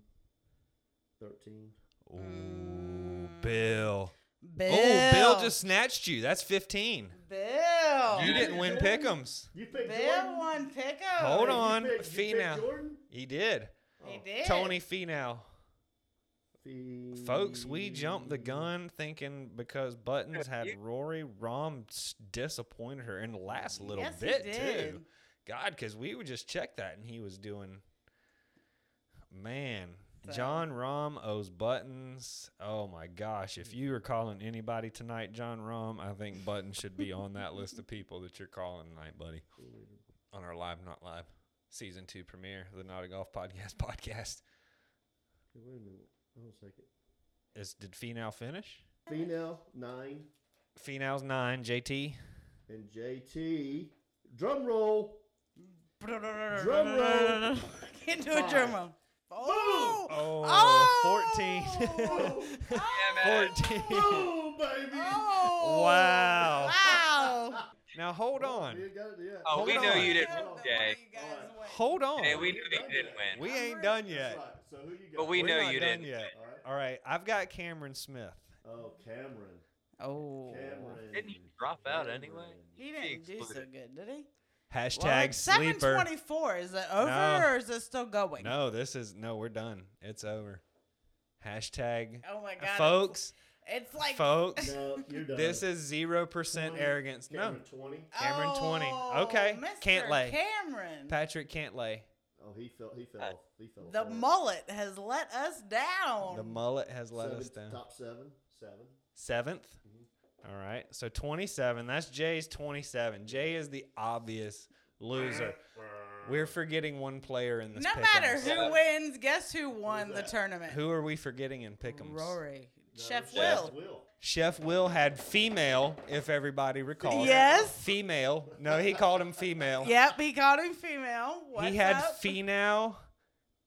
13. Ooh, Mm. Bill. Bill. Oh, Bill just snatched you. That's fifteen. Bill. You didn't win Pick'ems. You picked Bill Jordan? won pickup. Hold on, picked- you picked Finau. Jordan? He did. He Oh. did. Tony Finau. Fee- Folks, we jumped the gun thinking because Buttons had Rory, Rahm disappointed her in the last little Yes, bit too. God, because we would just check that and he was doing. Man, So- Jon Rahm owes Buttons. Oh my gosh! If you are calling anybody tonight, Jon Rahm, I think Buttons should be on that list of people that you're calling tonight, buddy. On our live, not live, season two premiere, of the Not a Golf Podcast podcast. Wait a minute. Hold on a second. Is did Finau finish? Finau, 9. Finau's nine. JT. And JT. Drum roll. Drum roll. I can't do a drum roll. Oh, Oh, 14. Oh! 14. Boom, baby. Oh! Wow. Wow! Now hold on. You got it, yeah. Oh, Hold we on. knew you didn't Hold win, on. Jay. You guys win. Hold on. Hey, we knew that you didn't win. We ain't done yet. So who you got? But we We're know not you done didn't. yet. All right. All right. I've got Cameron Smith. Oh, Cameron. Oh. Cameron. Didn't he drop out anyway? He didn't do so good, did he? Hashtag Seven sleeper. twenty-four. Is it over No. or is it still going? No, this is no. We're done. It's over. Hashtag Oh my god, folks. It's like Folks. No, you're done. This is zero percent 20. arrogance. No. Cameron, 20. Cameron 20. Oh, Okay, Mr. Cantlay. Cameron. Patrick Cantlay. Oh, he fell. He fell. Uh. He fell. the apart. mullet has let us down. The mullet has let Seven- us down. Top seven. Seven. 7th All right. So 27. That's Jay's 27. Jay is the obvious loser. We're forgetting one player in this no pick'ems. matter who wins, guess who won the that? tournament? Who are we forgetting in Pick'ems? Rory. No, Chef Chef Will. Will. Chef Will had female, if everybody recalls. Yes. Female. No, he called him female. Yep, he called him female. What's he had up? Finau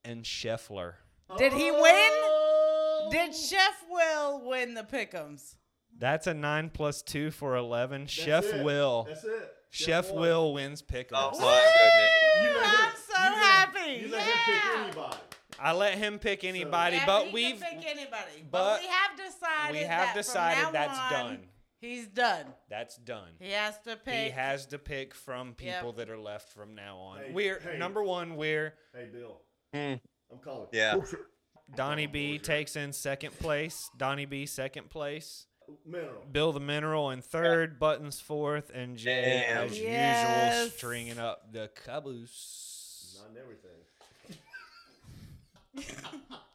and Scheffler. Did he win? Oh! Did Chef Will win the pickums? That's a 9 plus 2 for 11. That's Chef it. Will. That's it. Chef won. Will wins pickums. Oh my goodness. You I'm so you let- happy. You let him pick Yeah. anybody. I let him pick anybody, Yeah, but he we've can pick anybody. But, but we have decided. we have that decided from now that's on, done. He's done. that's done. He has to pick. He has to pick from people Yep. that are left from now on. Hey, we're hey. number one. We're Hey, Bill. Hmm. I'm calling. Yeah. Donnie B takes in second place. Donnie B second place. Mineral. Bill the Mineral in third. Buttons fourth, and Jay Damn. as usual stringing up the caboose. Not in everything.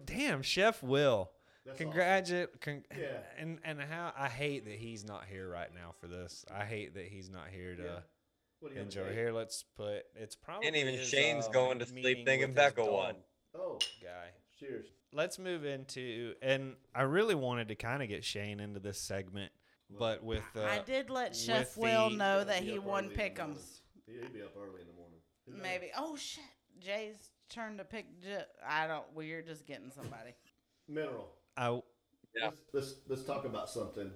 Damn, Chef Will. That's Congratulate, con- Yeah. and and how I hate that he's not here right now for this. I hate that he's not here to Yeah. What you enjoy. Here, let's put. It's probably And even his, Shane's uh, going to sleep thinking with his Becca won. Oh, Guy. cheers. Let's move into, and I really wanted to kind of get Shane into this segment, but with uh, I did let Chef Will the- know that he won early in the morning. pick'ems. He'd be up early in the morning. Maybe. Oh shit! Jay's turn to pick. J- I don't. We're just getting somebody. Mineral. I Yeah. Let's, let's let's talk about something.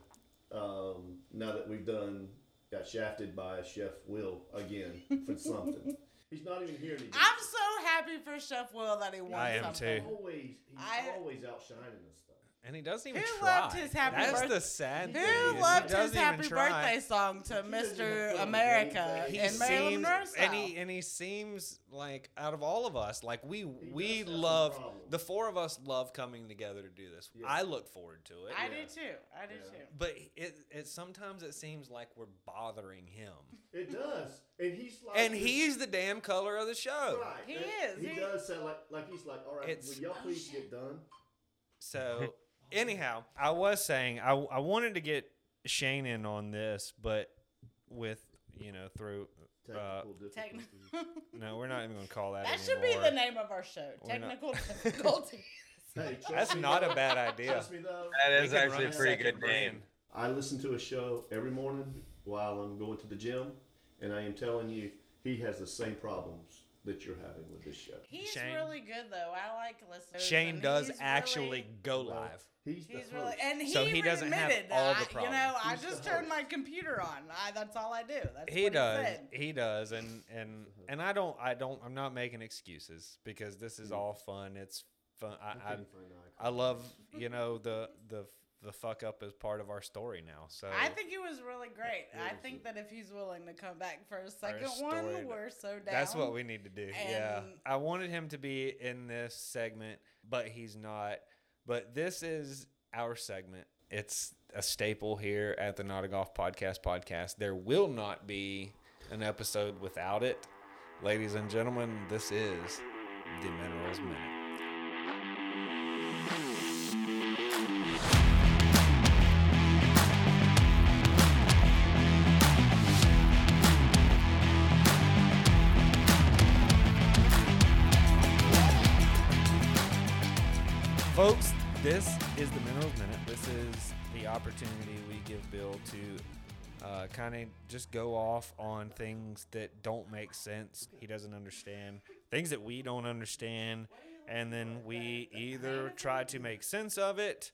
Um, now that we've done got shafted by Chef Will again for something. He's not even here anymore. I'm so happy for Chef Will that he won I am something. too. Always, he's I- always outshining us stuff. And he doesn't even Who try. loved his happy That's birth- the sad thing. is Who he loved his doesn't even happy try. birthday song to Mr. America. He and Marilyn seems, Monroe and he and he seems like out of all of us, like we we have some love problems. the four of us love coming together to do this. Yeah. I look forward to it. I do too. I do Yeah. too. But it, it sometimes it seems like we're bothering him, It does, and he's like, and this- he's the damn color of the show. right. He and is, He, he- does sound like like he's like, all right, It's- will y'all please oh, get done? So, anyhow, I was saying I, I wanted to get Shane in on this, but with you know through uh, Technical Techn- difficulties. no, we're not even gonna call that. that should be the name of our show. We're not- Technical difficulties. Hey, That's me not though- a bad idea. Trust me though. That We is can actually a run pretty good name. I listen to a show every morning while I'm going to the gym, and I am telling you, he has the same problems that you're having with this show. He's Shane- really good though. I like listeners. Shane does actually really- go live. He's the He's host. really, and he, So he doesn't have admitted, all the I- You know, I He's the just turned host. my computer on. I, that's all I do. That's He what does. He, said. He does, and and and I don't. I don't. I'm not making excuses because this is all fun. It's fun. I I, can't find the I love you know the the the fuck up is part of our story now. So I think it was really great. I think that if he's willing to come back for a second one, we're so down. That's what we need to do. yeah. I wanted him to be in this segment, but he's not. But this is our segment. It's a staple here at the Not a Golf Podcast podcast. There will not be an episode without it. Ladies and gentlemen, this is the Minerals Minute. This is the Minerals Minute. This is the opportunity we give Bill to uh, kind of just go off on things that don't make sense. He doesn't understand things that we don't understand, and then we either try to make sense of it.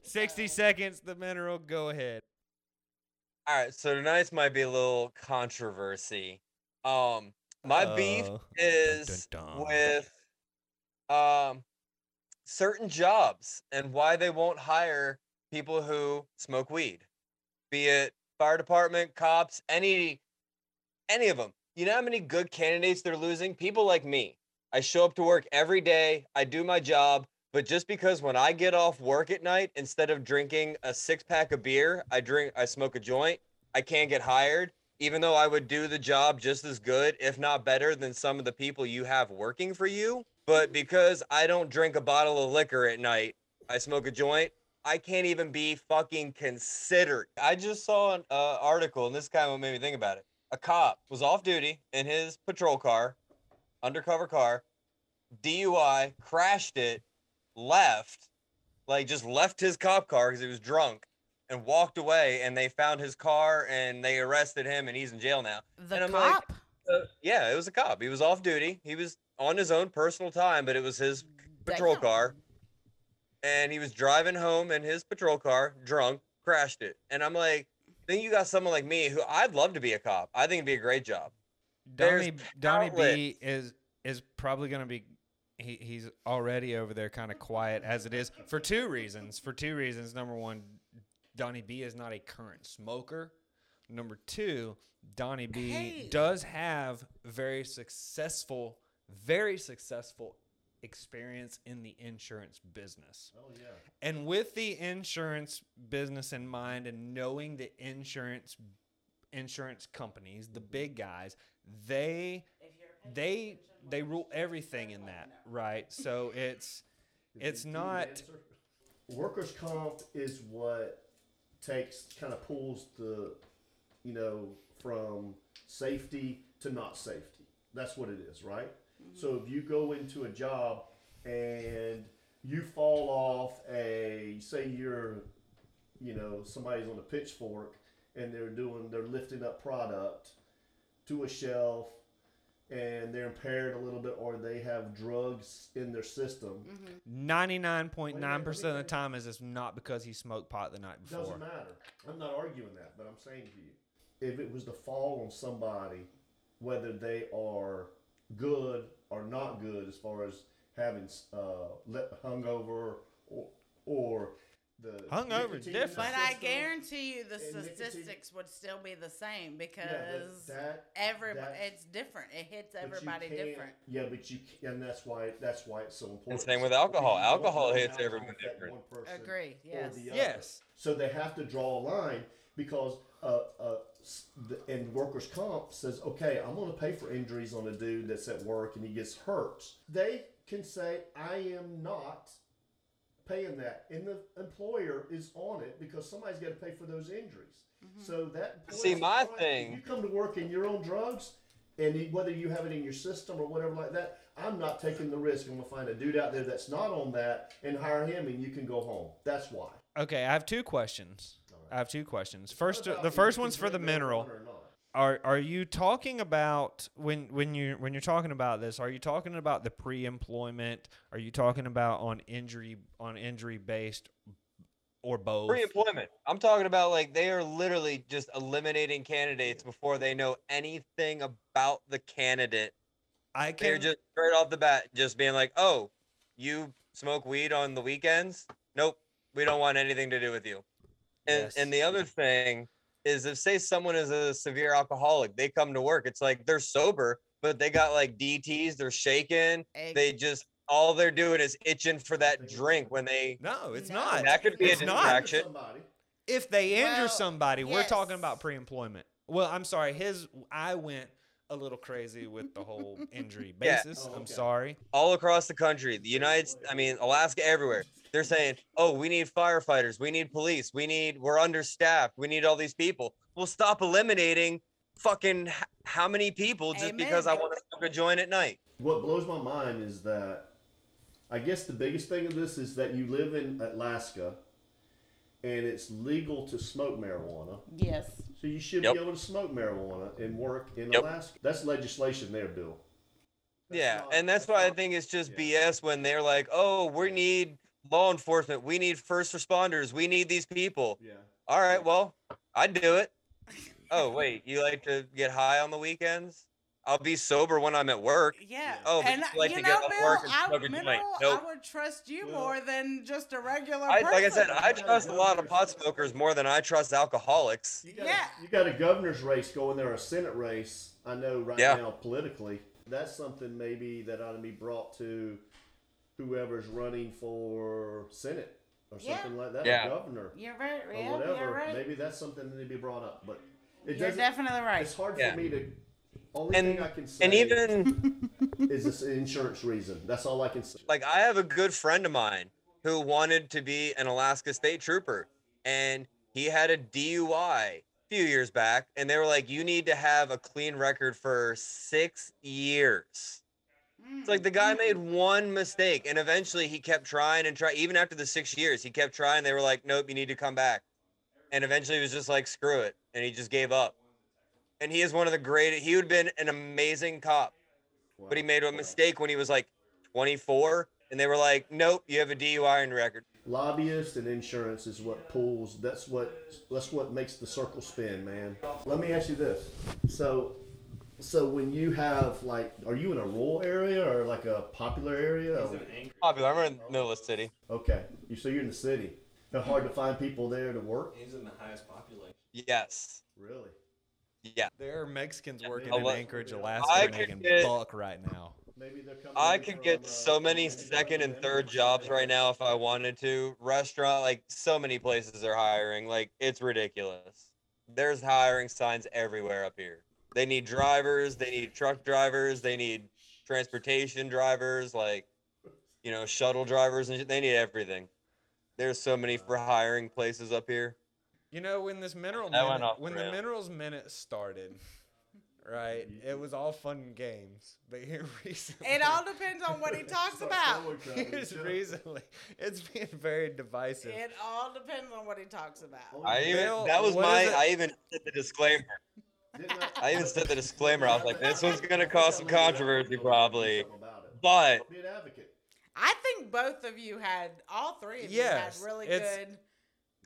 60 seconds, the mineral, go ahead. All right, so tonight's might be a little controversy. Um, my beef Uh, is dun, dun. with um certain jobs and why they won't hire people who smoke weed, be it fire department, cops, any any of them. You know how many good candidates they're losing? People like me. I show up to work every day. I do my job. But just because when I get off work at night, instead of drinking a six pack of beer, I drink, I smoke a joint, I can't get hired, even though I would do the job just as good, if not better, than some of the people you have working for you. But because I don't drink a bottle of liquor at night, I smoke a joint, I can't even be fucking considered. I just saw an uh, article, and this kind of made me think about it. A cop was off duty in his patrol car, undercover car, DUI, crashed it, left, like just left his cop car because he was drunk and walked away. And they found his car and they arrested him and he's in jail now. The and I'm like, cop. Uh, yeah, it was a cop. He was off duty. He was on his own personal time, but it was his patrol car. And he was driving home in his patrol car, drunk, crashed it. And I'm like, then you got someone like me who I'd love to be a cop. I think it'd be a great job. There's Donnie, Donnie B is is probably going to be. He, he's already over there, kind of quiet as it is, for two reasons. For two reasons. Number one, Donnie B is not a current smoker. Number two, Donnie B Hey. does have very successful, very successful experience in the insurance business. Oh yeah. And with the insurance business in mind and knowing the insurance insurance companies, the big guys, they they they rule everything in that, right? So it's it's not Workers' comp is what takes kind of pulls the, you know, from safety to not safety. That's what it is, right? So if you go into a job and you fall off a, say you're, you know, somebody's on a pitchfork and they're doing, they're lifting up product to a shelf and they're impaired a little bit or they have drugs in their system. Mm-hmm. ninety nine point nine percent of the time is it's not because he smoked pot the night before. Doesn't matter. I'm not arguing that, but I'm saying to you, if it was to fall on somebody, whether they are good or not good as far as having uh, let hungover or or the Hungover is nicotine different. But I guarantee you the statistics would still be the same because but that everybody it's different. It hits everybody different. Yeah, but you can, and that's why that's why it's so important. same with alcohol. you Alcohol hits how everyone affect different. one Agree. Yes. Yes. So they have to draw a line because uh, uh, s- the, and workers' comp says, okay, I'm going to pay for injuries on a dude that's at work and he gets hurt. They can say, I am not paying that, and the employer is on it because somebody's got to pay for those injuries. Mm-hmm. So that See, employer's my fine. If thing- you come to work and you're on drugs, and whether you have it in your system or whatever like that, I'm not taking the risk. I'm gonna find a dude out there that's not on that and hire him, and you can go home. That's why. Okay, I have two questions. I have two questions. First, the first one's for the mineral. marijuana or not? Are are you talking about when when you when you're talking about this? Are you talking about the pre-employment? Are you talking about on injury on injury based or both? Pre-employment. I'm talking about like they are literally just eliminating candidates before they know anything about the candidate. I can. They're just straight off the bat just being like, "Oh, you smoke weed on the weekends? Nope, we don't want anything to do with you." And Yes. and the other thing is if say someone is a severe alcoholic, they come to work, it's like they're sober, but they got like DTs, they're shaking, Ex- they just all they're doing is itching for that drink when they no, it's No. not. that could be It's a distraction. Somebody. If they injure Well, somebody, we're talking about pre-employment. Well, I'm sorry. His I went a little crazy with the whole injury Yeah. basis. Oh, I'm okay. sorry. all across the country, the United, I mean, Alaska, everywhere. They're saying, "Oh, we need firefighters, we need police, we need, we're understaffed, we need all these people." We'll stop eliminating fucking h- how many people just because I want to smoke a joint at night. What blows my mind is that I guess the biggest thing of this is that you live in Alaska and it's legal to smoke marijuana. yes. So you should Yep. be able to smoke marijuana and work in Yep. Alaska. That's legislation there, Bill. That's yeah, not- and that's why I think it's just yeah. BS when they're like, "Oh, we need law enforcement, we need first responders, we need these people." Yeah. All right, well, I'd do it. Oh, wait, you like to get high on the weekends? I'll be sober when I'm at work. Yeah. Oh, but and you uh, like you to know, get Bill, work and I, smoke a Nope. I would trust you Well, more than just a regular I, person. like I said, I trust a go lot of pot smokers more than I trust alcoholics. You got, Yeah. a, you got a governor's race going there, a Senate race. I know right Yeah. now politically. That's something maybe that ought to be brought to whoever's running for Senate or Yeah. something like that, Yeah. or governor You're right. or Yeah, whatever. you're right. Maybe that's something that needs to be brought up. But it You're definitely right. It's hard Yeah. for me to. Only And thing I can say and even is this insurance reason. That's all I can say. like I have a good friend of mine who wanted to be an Alaska state trooper and he had a DUI a few years back and they were like you need to have a clean record for 6 years. It's like the guy hmm. made one mistake and eventually he kept trying and try even after the 6 years he kept trying they were like nope you need to come back. And eventually he was just like screw it and he just gave up. And he is one of the greatest he would have been an amazing cop but he made a mistake when he was like 24 and they were like nope you have a dui on record Lobbyist and insurance is what pulls. That's what. That's what makes the circle spin, man. Let me ask you this. So, so when you have like, are you in a rural area or like a popular area? Or- popular i'm in the middle of the city Okay, you so you're in the city. It's hard to find people there to work. He's in the highest population. yes Really? Yeah. There are Mexicans working in lot- Anchorage, I Alaska, could making get- buck right now. Maybe they're coming. i could get uh, so many second and third jobs right now if i wanted to. Restaurant like so many places are hiring. Like it's ridiculous. There's hiring signs everywhere up here. They need drivers they need truck drivers they need transportation drivers like you know shuttle drivers and they need everything. There's so many for hiring places up here You know, when this mineral That minute, off the when the minerals minute started, right? It was all fun and games, but here recently, It all depends on what he talks about. throwing Here's recently, it's been very divisive. It all depends on what he talks about. I even Bill, that was my? I even said the disclaimer. Didn't I even said the disclaimer. I was like, this one's gonna cause some controversy probably, but Be an advocate. I think both of you had, all three of Yes, you had really good.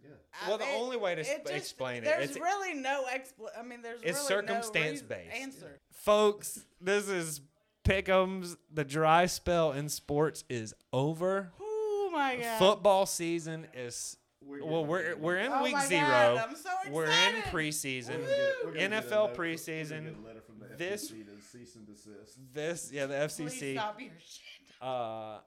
Yeah. I Well, the mean, only way to it sp- just- explain it, There's it's- really no expl. I mean, there's It's really circumstance no based. answer. Folks, this is Pickums. The dry spell in sports is over. Ooh, my god. Football season is We're well, we're we're in Oh week my zero. God, I'm so We're in preseason. We're gonna we're gonna get a NFL note- we're preseason. get a letter from the This- FCC to cease and desist. This yeah, the Please FCC. stop your shit. Uh,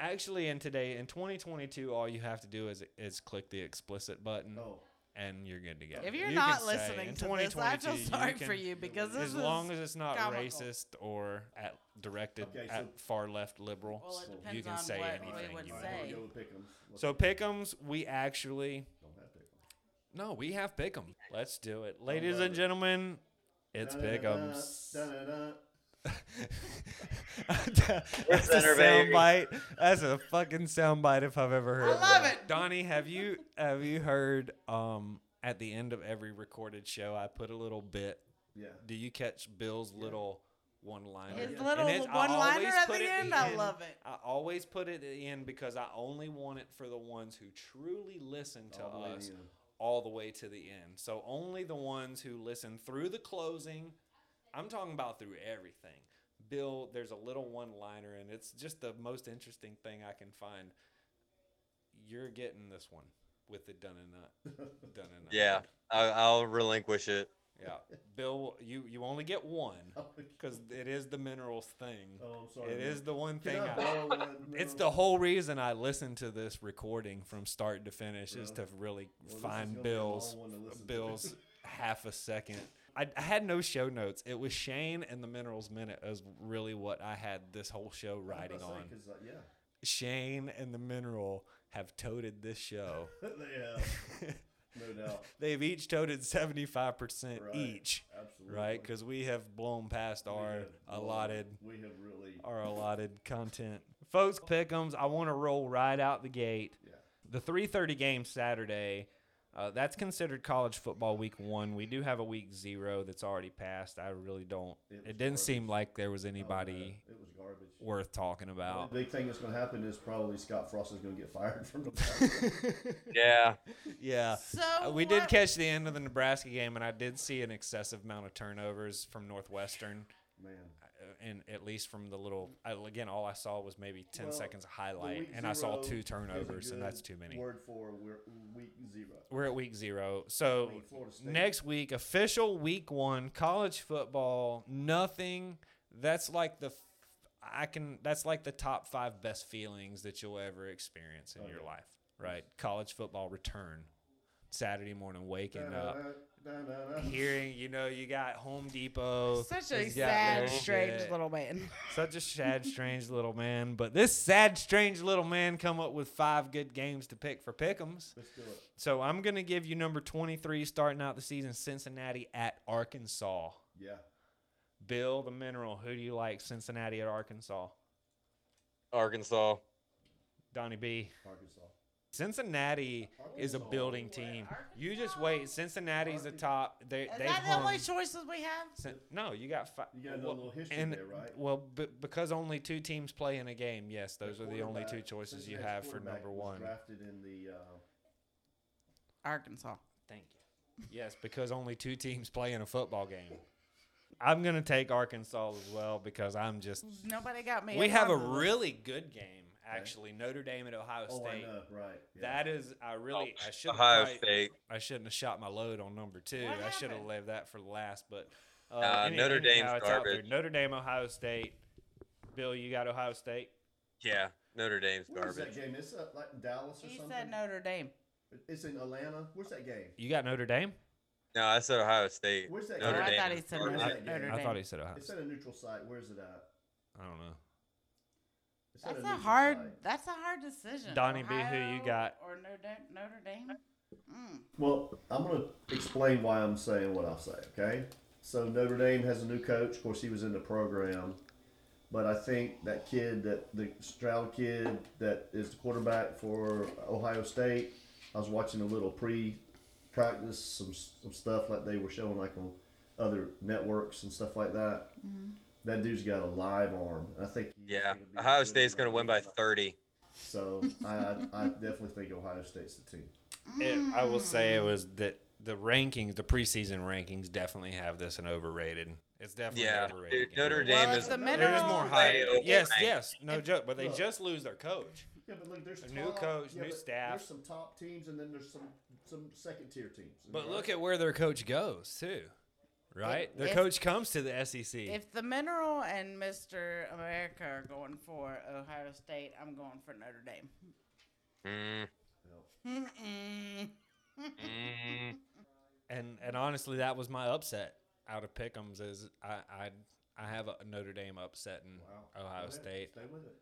actually, in today in 2022, all you have to do is is click the explicit button, Oh, and you're good to go. If you're You not can say listening in to this, I feel 2022, you sorry can- for you because this as is long as it's not comical. racist or at directed Okay, so- at far left liberal, Well, it you can on say what anything would you all want. say. we'll go with Pick'ems. So pickums we actually don't have Pick'ems. no, we have pick'em. Let's do it, ladies and gentlemen. It's da-da-da. That's a center, baby. soundbite. That's a fucking soundbite if I've ever heard. I love one. it. Donnie, have you have you heard um at the end of every recorded show I put a little bit. Yeah. Do you catch Bill's little one liner? His little one-liner at the end, I love it. I always put it in because I only want it for the ones who truly listen to All us in. all the way to the end. So only the ones who listen through the closing. I'm talking about through everything. Bill, there's a little one liner, and it's just the most interesting thing I can find. You're getting this one with the done and not done and not. Yeah, I, I'll relinquish it. Yeah. Bill, you, you only get one because it is the minerals thing. Oh, I'm sorry. It man. is the one thing I I, it's the whole reason I listen to this recording from start to finish is to Really? really Well, find gonna be a long Bill's one to listen to. Bill's half a second. I, I had no show notes. It was Shane and the Minerals Minute is really what I had this whole show riding on. uh, yeah, Shane and the Mineral have toted this show. they have, no doubt. They've each toted 75% Right. each, Absolutely. right? Because we have blown past We our allotted We have really. our allotted content. Folks, pick'ems. I want to roll right out the gate. Yeah. The 3:30 game Saturday. Uh, that's considered college football week one. We do have a week zero that's already passed. I really don't. It It, didn't seem like there was Oh, anybody It was garbage. worth talking about. The big thing that's going to happen is probably Scott Frost is going to get fired from the. Yeah, yeah. So Uh, we did catch the end of the Nebraska game, and I did see an excessive amount of turnovers from Northwestern, Man. Uh, and at least from the little. I, again, all I saw was maybe ten Well, seconds of highlight, and I saw two turnovers, and that's too many. Word for we're week zero. We're at week zero. So I mean, Florida State. next week, official week one, college football, nothing. That's like the I can that's like the top five best feelings that you'll ever experience in Oh, your life. Right? College football return. Saturday morning waking up. Hearing, you know, you got Home Depot. Such a sad, their strange shit. little man. Such a sad, strange little man. But this sad, strange little man come up with five good games to pick for Pick'ems. Let's do it. So I'm gonna give you number 23 starting out the season, Cincinnati at Arkansas. Yeah. Bill the Mineral, who do you like? Cincinnati at Arkansas. Arkansas. Donnie B. Arkansas. Cincinnati is a building team. You just wait. Cincinnati's the top. They Is they that the only choices we have? Cin- no, you got five. You gotta a little history and, there, right? Well, b- because only two teams play in a game, yes, those are the only two quarterback- choices you Cincinnati's have for quarterback number was one. Drafted in the. Uh, Arkansas. Thank you. Yes, because only two teams play in a football game. I'm gonna take Arkansas as well because I'm just. Nobody got me. We have a really good game actually. Notre Dame at Ohio oh, I State. know, right. Yeah. That is, I really, I should Ohio State. I shouldn't have shot my load on number two. What I should have left that for last. But uh, Uh, any- Notre anyhow, Dame's it's out there. garbage. Notre Dame, Ohio State. Bill, you got Ohio State. Yeah, Notre Dame's Where's garbage. that game? It's uh, like Dallas or He something. said Notre Dame. It's in Atlanta. Where's that game? You got Notre Dame. No, I said Ohio State. Where's that Notre Oh, I thought he said Notre, that Notre game? I thought he said Ohio. It's at a neutral site. Where's it at? I don't know. It's at That's a hard. site. That's a hard decision. Donnie B, who you got? Or Notre Dame? Notre Dame. Mm. Well, I'm going to explain why I'm saying what I'll say, okay? So Notre Dame has a new coach. Of course, he was in the program. But I think that kid, that the Stroud kid that is the quarterback for Ohio State, I was watching a little pre-practice, some some stuff like they were showing like on other networks and stuff like that. That dude's got a live arm. I think. Yeah, gonna Ohio State's going to win by 30. So I, I, I definitely think Ohio State's the team. It, I will say it was that the rankings, the preseason rankings, definitely have this an overrated. It's definitely Yeah, overrated. dude, Notre. Dame Well, is if the There's more way hype. Yes, yes, no joke. But they Look. just lose their coach. Yeah, but look, there's A new coach, yeah, new staff. There's some top teams, and then there's some some second tier teams. But look at where their coach goes too, right? Their if- coach comes to the SEC. If the Mineral and Mr. America are going for Ohio State, I'm going for Notre Dame. Mm, mm. and and honestly, that was my upset out of Pick'ems. Is I I I have a Notre Dame upset upsetting Ohio State. Stay with it.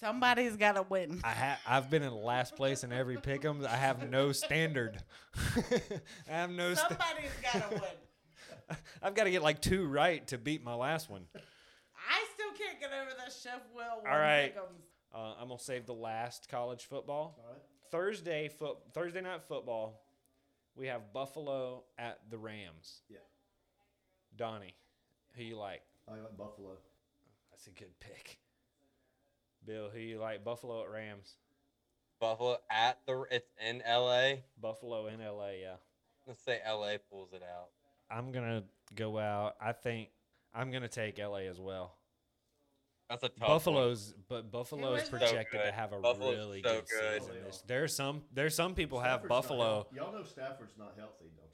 Somebody's got to win. I ha- I've been in last place in every Pick'ems. I have no standard. I have no. Sta- Somebody's got to win. I've got to get like two right to beat my last one. I still can't get over that Chef Will. All won Uh, I'm gonna save the last college football. All right. Thursday foot Thursday night football. We have Buffalo at the Rams. Yeah. Donnie, who you like? I like Buffalo. That's a good pick. Bill, who you like? Buffalo at Rams. Buffalo at the. It's in LA. Buffalo in LA, yeah. Let's say LA pulls it out. I'm gonna go out. I think I'm gonna take LA as well. That's a tough one. Buffalo's, but Buffalo is is it? projected to have a Buffalo's really so good, good. season. This there's some there's some people have Stafford's not Buffalo. Y'all know Stafford's not healthy, don't y'all?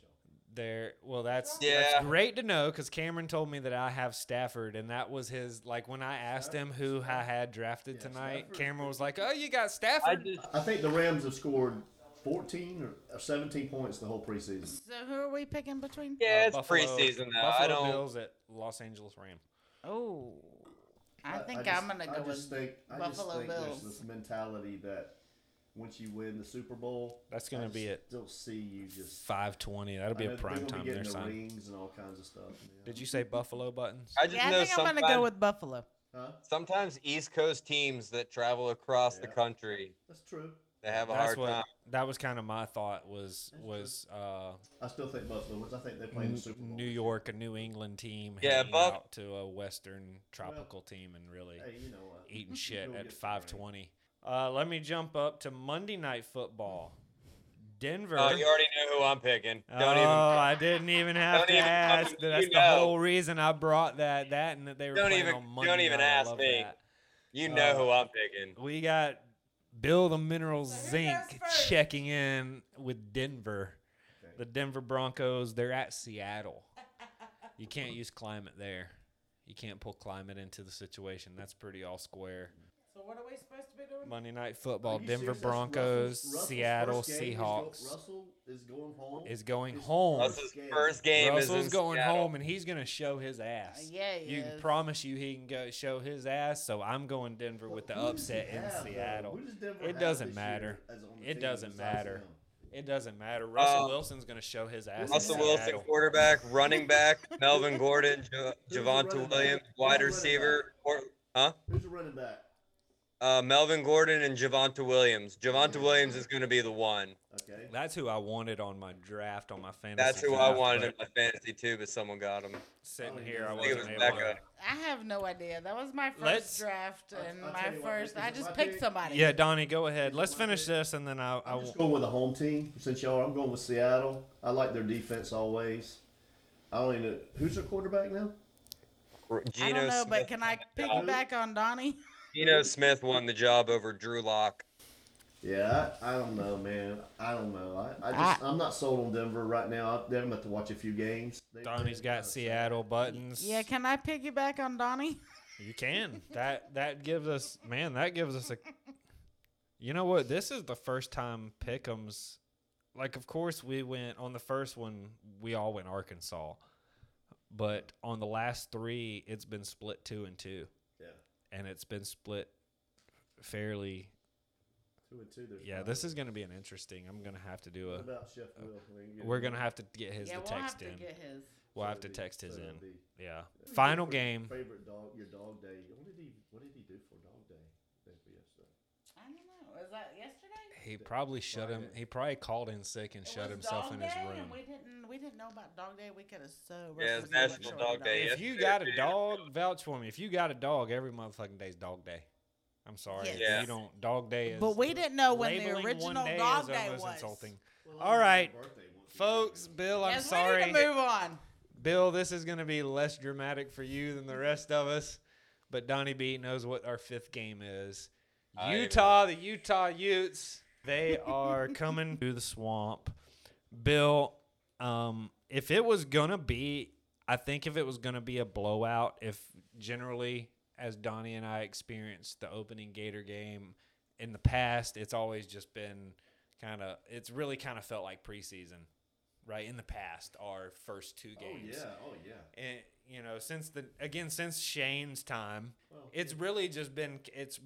There, well, that's Yeah. that's great to know because Cameron told me that I have Stafford, and that was his like when I asked him who I had drafted Yeah, tonight. Stafford- Cameron was like, "Oh, you got I Stafford." just. I think the Rams have scored 14 or 17 points the whole preseason. So who are we picking between? Yeah, Uh, it's preseason now. Buffalo I don't. Bills at Los Angeles Rams. Oh, I think just- I'm gonna go I go just with think, I Buffalo just think Bills. There's this mentality that once you win the Super Bowl, That's gonna be it. Don't see you just. Five twenty. That'll be I know a prime time getting there, the son. rings and all kinds of stuff. yeah. Did you say Buffalo buttons? I just Yeah, I know think I'm gonna go with Buffalo. Huh? sometimes East Coast teams that travel across the country That's true. they have a That's hard what. time. That was kind of my thought. Was That's was uh, I still think Buffalo wins. I think they play in the Super Bowl. New York, a New England team, Yeah, heading Buff- out to a Western tropical team and really Hey, you know eating shit at get the five twenty. Uh, let me jump up to Monday Night Football. Denver. Oh, you already know who I'm picking. Don't oh, even. I didn't even have to even- ask. you That's the know. whole reason I brought that. That and that they were Don't playing even- on Monday don't even night. Ask me. that. You know Uh, who I'm picking. We got Bill the Mineral So Zinc checking in with Denver. The Denver Broncos, they're at Seattle. You can't use climate there. You can't pull climate into the situation. That's pretty all square. So what are we supposed to be doing? Monday Night Football, Denver Broncos, Russell's- Russell's Seattle first game is go- Seahawks Russell is going home. is going His home. first Russell's game. first game is Russell's in going Seattle. home and he's going to show his ass. yeah, he You is. promise you he can go show his ass, so I'm going Denver with the Who does he upset in have, though? Seattle. Who does Denver It have doesn't this matter. as on the It team doesn't besides matter. him? It doesn't matter. Russell Uh, Wilson's going to show his ass. in Russell Seattle. Wilson, quarterback, running back, Melvin Gordon, jo- Who's the Javonte back? Williams, Who's wide running receiver, or, huh? Who's the running back? Uh, Melvin Gordon and Javonte Williams. Javonte Williams is going to be the one. Okay. That's who I wanted on my draft on my fantasy. That's who I wanted in my fantasy too, but someone got him. Sitting Oh, here, I yeah. I think it wasn't was able Becca. to. I have no idea. That was my 1st Let's- draft I'll- and I'll my tell what, first. is I just picked pick? somebody. Yeah, Donnie, go ahead. Let's finish this, and then I, I I'm will. just going with the home team. Since y'all, are, I'm going with Seattle. I like their defense always. I don't even know who's their quarterback now. Geno I don't know, Smith, but can I piggyback on Donnie? Geno Smith won the job over Drew Lock. Yeah, I, I don't know, man. I don't know. I, I just I, am not sold on Denver right now. I, I'm about to watch a few games. They- Donnie's they- got uh, Seattle buttons. Yeah, can I piggyback on Donnie? You can. That that gives us man, that gives us a You know what? This is the first time Pick'ems like of course we went on the first one, we all went Arkansas. But on the last 3, it's been split 2 and 2 Yeah, and it's been split fairly two and two. There's Yeah, five. this is going to be an interesting. I'm going to have to do What a about Chef Will? I mean, you We're going to have to get his yeah, the we'll text have to in. get his. We'll so have to be- text his so in. it'd be- Yeah. Final game. Favorite dog, your dog day. What did he? What did he do for dog day? Day for yesterday. I don't know. Was that yesterday? He probably shut him. He probably called in sick and It shut himself in his Day, room. And we didn't. We didn't know about Dog Day. We could have so. Uh, yeah, it's National Shorty Dog Day, If you got a dog, vouch for me. If you got a dog, every motherfucking day's dog day. I'm sorry. Yes. If Yeah. You don't. Dog day is. But we didn't know when the original one day Dog is Day almost was. insulting. Well, All right, birthday once a year. folks. Bill, I'm yes, sorry. we need to move on. Bill, this is going to be less dramatic for you than the rest of us. But Donnie B knows what our fifth game is. Utah, the Utah Utes, they are coming to the swamp. Bill, um, if it was gonna be, I think if it was gonna be a blowout, if generally, as Donnie and I experienced the opening Gator game in the past, it's always just been kind of, it's really kind of felt like preseason, right? In the past, our first two games. oh yeah. Oh yeah. And you know since the again since Shane's time, Well, it's really just been it's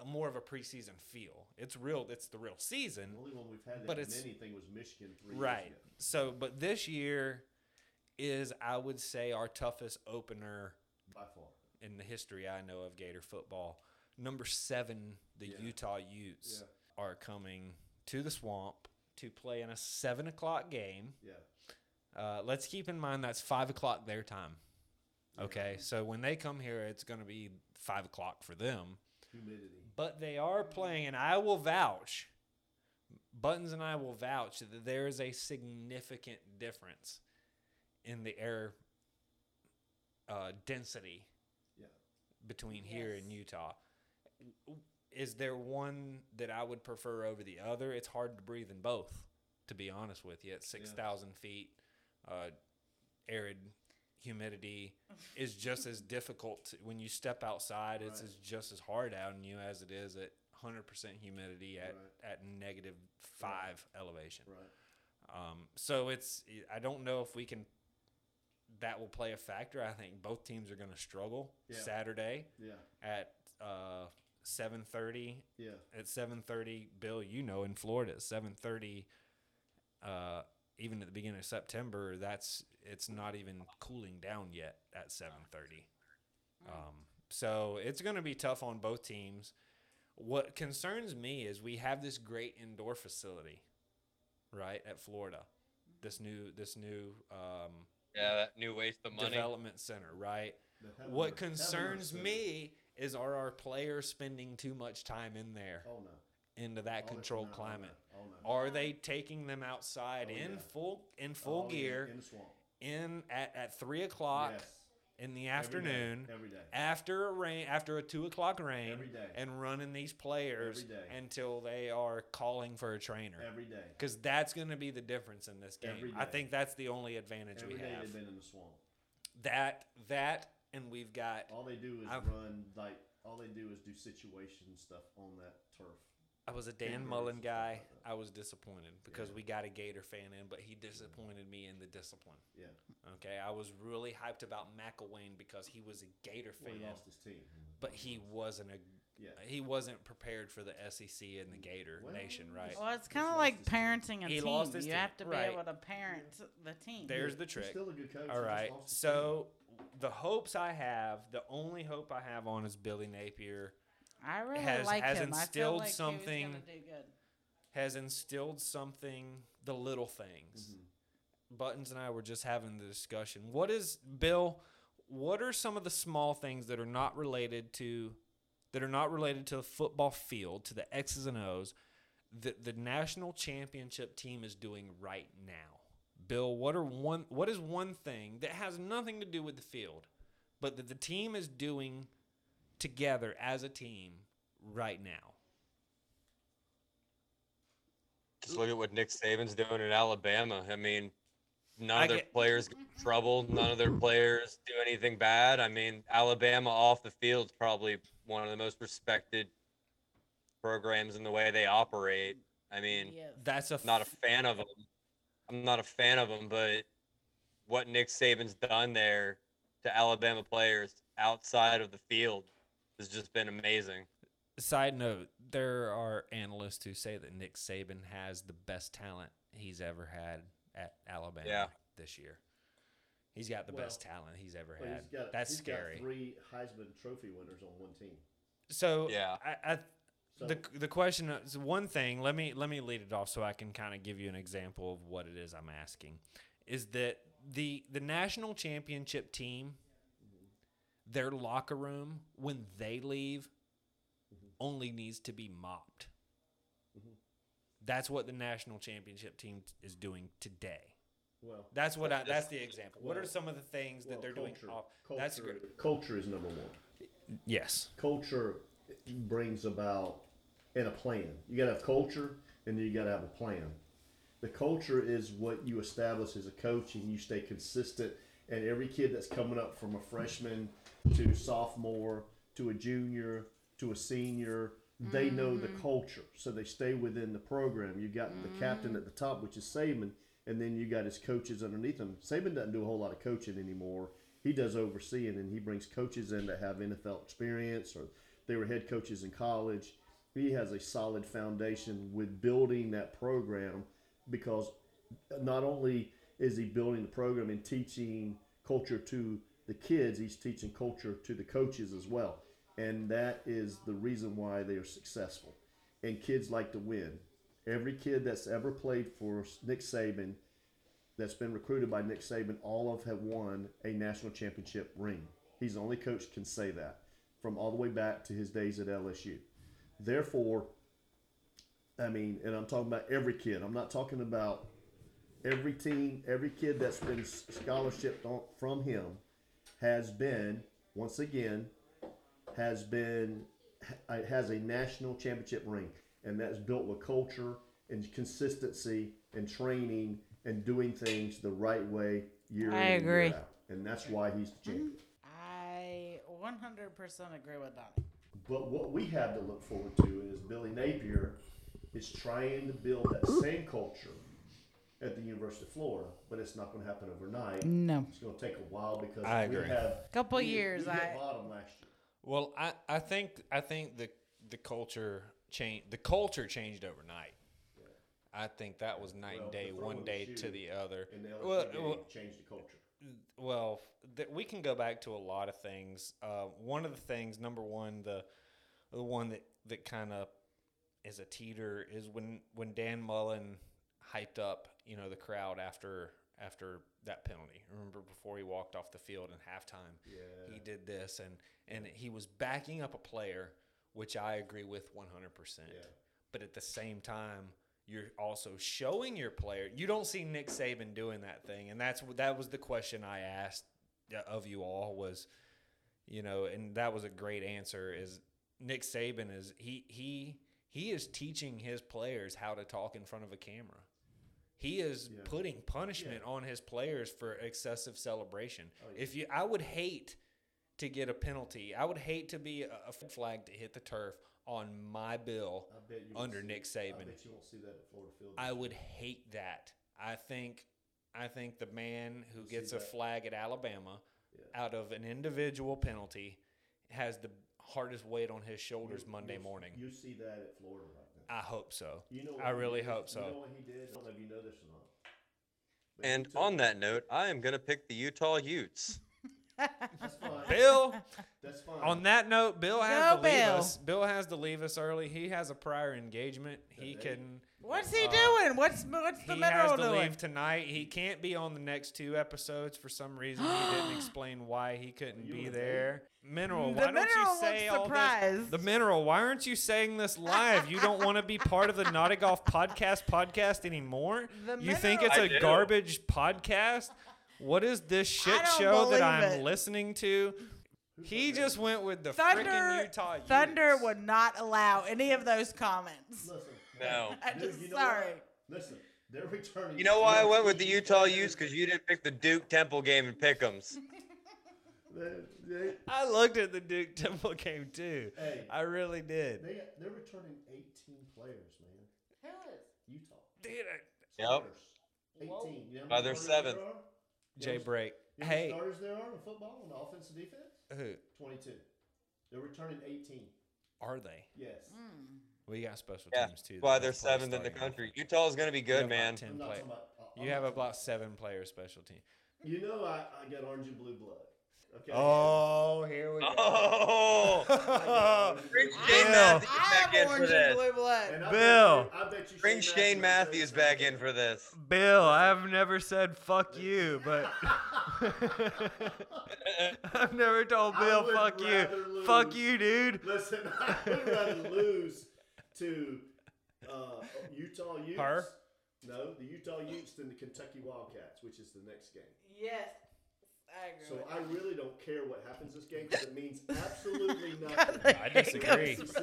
a more of a preseason feel. It's real. It's the real season, The only one we've had that But it's- anything was Michigan three right? years ago. So, but this year is I would say our toughest opener By far. in the history I know of Gator football. Number seven, the Yeah. Utah Utes Yeah. are coming to the swamp to play in a seven o'clock game. Yeah. Uh, let's keep in mind that's five o'clock their time. Okay, so when they come here, it's going to be five o'clock for them. Humidity. But they are playing, and I will vouch, Buttons and I will vouch that there is a significant difference in the air uh, density Yeah. between here and Utah. Is there one that I would prefer over the other? It's hard to breathe in both, to be honest with you. At 6,000 feet, uh, arid humidity is just as difficult to- when you step outside. It's Right. as just as hard out on you as it is at 100% humidity at, Right. at negative five elevation. Right. Um, so it's I don't know if we can. That will play a factor. I think both teams are going to struggle Yeah. Saturday Yeah. at uh, seven thirty. Yeah. At seven thirty, Bill, you know, in Florida, at seven thirty, uh, even at the beginning of September, that's it's not even cooling down yet at seven thirty. Um, so it's going to be tough on both teams. What concerns me is we have this great indoor facility, right at Florida, this new this new um, Yeah, that new waste of money. development center, right? The What concerns me is are our players spending too much time in there Oh no. Into that no, controlled no, climate? No. Are they taking them outside Oh, in yeah. full in oh, full Oh, yeah, gear in the swamp. in at, at three o'clock Yes. in the afternoon Every day. after a rain after a two o'clock rain Every day. and running these players Every day. until they are calling for a trainer Every day. because that's going to be the difference in this game. Every I think that's the only advantage Every we day have. they've been in the swamp. That that and we've got All they do is I've- run like all they do is do situation stuff on that turf. I was a Dan Canberras Mullen guy. I was disappointed because Yeah. we got a Gator fan in, but he disappointed me in the discipline. Yeah. Okay, I was really hyped about McElwain because he was a Gator Well, fan, he lost his team. but he wasn't a Yeah. he wasn't prepared for the SEC and the Gator Well, Nation, right? Well, it's kind of like his team. parenting a He team. lost his you team, have to be right. able to parent the team. There's the He's trick. still a good coach. he All just right. lost his team. So the hopes I have, the only hope I have on is Billy Napier I really has- like has him. I feel instilled like something- He was do good. has instilled something, the little things. Mm-hmm. Buttons and I were just having the discussion. What is Bill? What are some of the small things that are not related to that are not related to the football field, to the X's and O's that the national championship team is doing right now? Bill, what are one what is one thing that has nothing to do with the field, but that the team is doing together as a team right now? Just look at what Nick Saban's doing in Alabama. I mean, none I of their get- players get in trouble. None of their players do anything bad. I mean, Alabama off the field is probably one of the most respected programs in the way they operate. I mean, Yes. That's a not a fan of them. I'm not a fan of them, but what Nick Saban's done there to Alabama players outside of the field has just been amazing. Side note: There are analysts who say that Nick Saban has the best talent he's ever had at Alabama Yeah. this year. He's got the Well, best talent he's ever Well, had. he's got, That's he's scary. Got three Heisman Trophy winners on one team. So Yeah. I, I So the the question is one thing. Let me let me lead it off so I can kind of give you an example of what it is I'm asking. Is that the the national championship team? Their locker room when they leave only needs to be mopped. That's what the national championship team t- is doing today. well, That's what I, That's- the example. What are some of the things that well, they're culture, doing off? Culture, That's great. culture is number one. Yes. Culture brings about and a plan. You got to have culture, and then you got to have a plan. The culture is what you establish as a coach, and you stay consistent. And every kid that's coming up from a freshman to sophomore to a junior to a senior, they know the mm-hmm. culture, so they stay within the program. You got the captain at the mm. top, which is Saban, and then you got his coaches underneath him. Saban doesn't do a whole lot of coaching anymore. He does overseeing, and he brings coaches in that have NFL experience or they were head coaches in college. He has a solid foundation with building that program because not only is he building the program and teaching culture to the kids, he's teaching culture to the coaches as well. And that is the reason why they are successful. And kids like to win. Every kid that's ever played for Nick Saban, that's been recruited by Nick Saban, all of have won a national championship ring. He's the only coach can say that from all the way back to his days at LSU. Therefore, I mean, and I'm talking about every kid. I'm not talking about every team, every kid that's been scholarship on, from him has been once again has been has a national championship ring, and that's built with culture and consistency and training and doing things the right way year I in and year agree. out. And that's why he's the champion. Mm-hmm. I 100% agree with Donnie. But what we have to look forward to is Billy Napier is trying to build that same culture at the University of Florida, but it's not going to happen overnight. No. It's going to take a while because I we agree. have a Couple we- years, We hit I- bottom last year. Well, I, I think I think the the culture change the culture changed overnight. I think that was night Well, and day, one day the to the other. And the LSU Well, well, changed the culture. well, th- we can go back to a lot of things. Uh, one of the things, number one, the the one that that kind of is a teeter is when when Dan Mullen hyped up, you know, the crowd after after that penalty. Remember before he walked off the field in halftime, he did this and and he was backing up a player, which I agree with 100. percent But at the same time, you're also showing your player. You don't see Nick Saban doing that thing, and that's that was the question I asked of you all was, you know, and that was a great answer. Is Nick Saban is he he he is teaching his players how to talk in front of a camera. He is Yeah. putting punishment on his players for excessive celebration. Oh, yeah. If you, I would hate to get a penalty. I would hate to be a, a flag to hit the turf on my bill I bet you won't under Nick I bet you won't see that at Florida Field. I would hate that. I think I think the man who You'll gets a that. flag at Alabama Yeah. out of an individual penalty has the hardest weight on his shoulders You- Monday you'll- morning. You see that at Florida right. I hope so. You know I really did? hope so. You know what he did? I don't know if you know this or not. But he And took- on that note, I am going to pick the Utah Utes. that's fine. Bill, That's fine. on that note, Bill has Go to leave Bill. us. Bill has to leave us early. He has a prior engagement. He Today? can. What's he Uh, doing? What's what's the mineral doing? he mineral has to doing? leave tonight. He can't be on the next two episodes for some reason. he didn't explain why he couldn't You be were there. Mineral, The why don't you Mineral say all surprised. this? The mineral, why aren't you saying this live? You don't want to be part of the Not a Golf podcast podcast anymore. The you think it's a garbage podcast? What is this shit show that I'm it. listening to? He just went with the Thunder freaking Utah. Thunder Utes. would not allow any of those comments. Listen. No. I'm just you know sorry. what? Listen, they're returning. You know why I went with the Utah players. Utes? Because you didn't pick the Duke Temple game in Pick'ems. They, they, I looked at the Duke Temple game too. hey, I really did. they, they're returning 18 players, man. Who is? Utah. Dude, it? Yep. 18. You know By their starters there seventh. Jay Break. You know how many Hey, starters there are in football on the offense and defense? who 22. They're returning 18. are they? Yes. Hmm. We got special Yeah, teams too. that's why they're play seventh in the country. offense. Utah is going to be good, have man. 10 I'm not play- about. I'm You have about seven player special team. You know, I, I got orange and blue blood. Okay. Oh, here we go. Oh, bring Shane Bill. Matthews I back have in for orange and this. blue blood. And I Bill. Bet you, I bet you Bring Shane Matthews back in for this. Bill, I've never said fuck you, but I've never told Bill fuck you. rather Fuck you, dude. Listen, I would rather lose to uh, Utah Utes. Her? No, the Utah Utes than the Kentucky Wildcats, which is the next game. Yes. I agree So with I you. really don't care what happens this game because it means absolutely nothing. I disagree. SEC.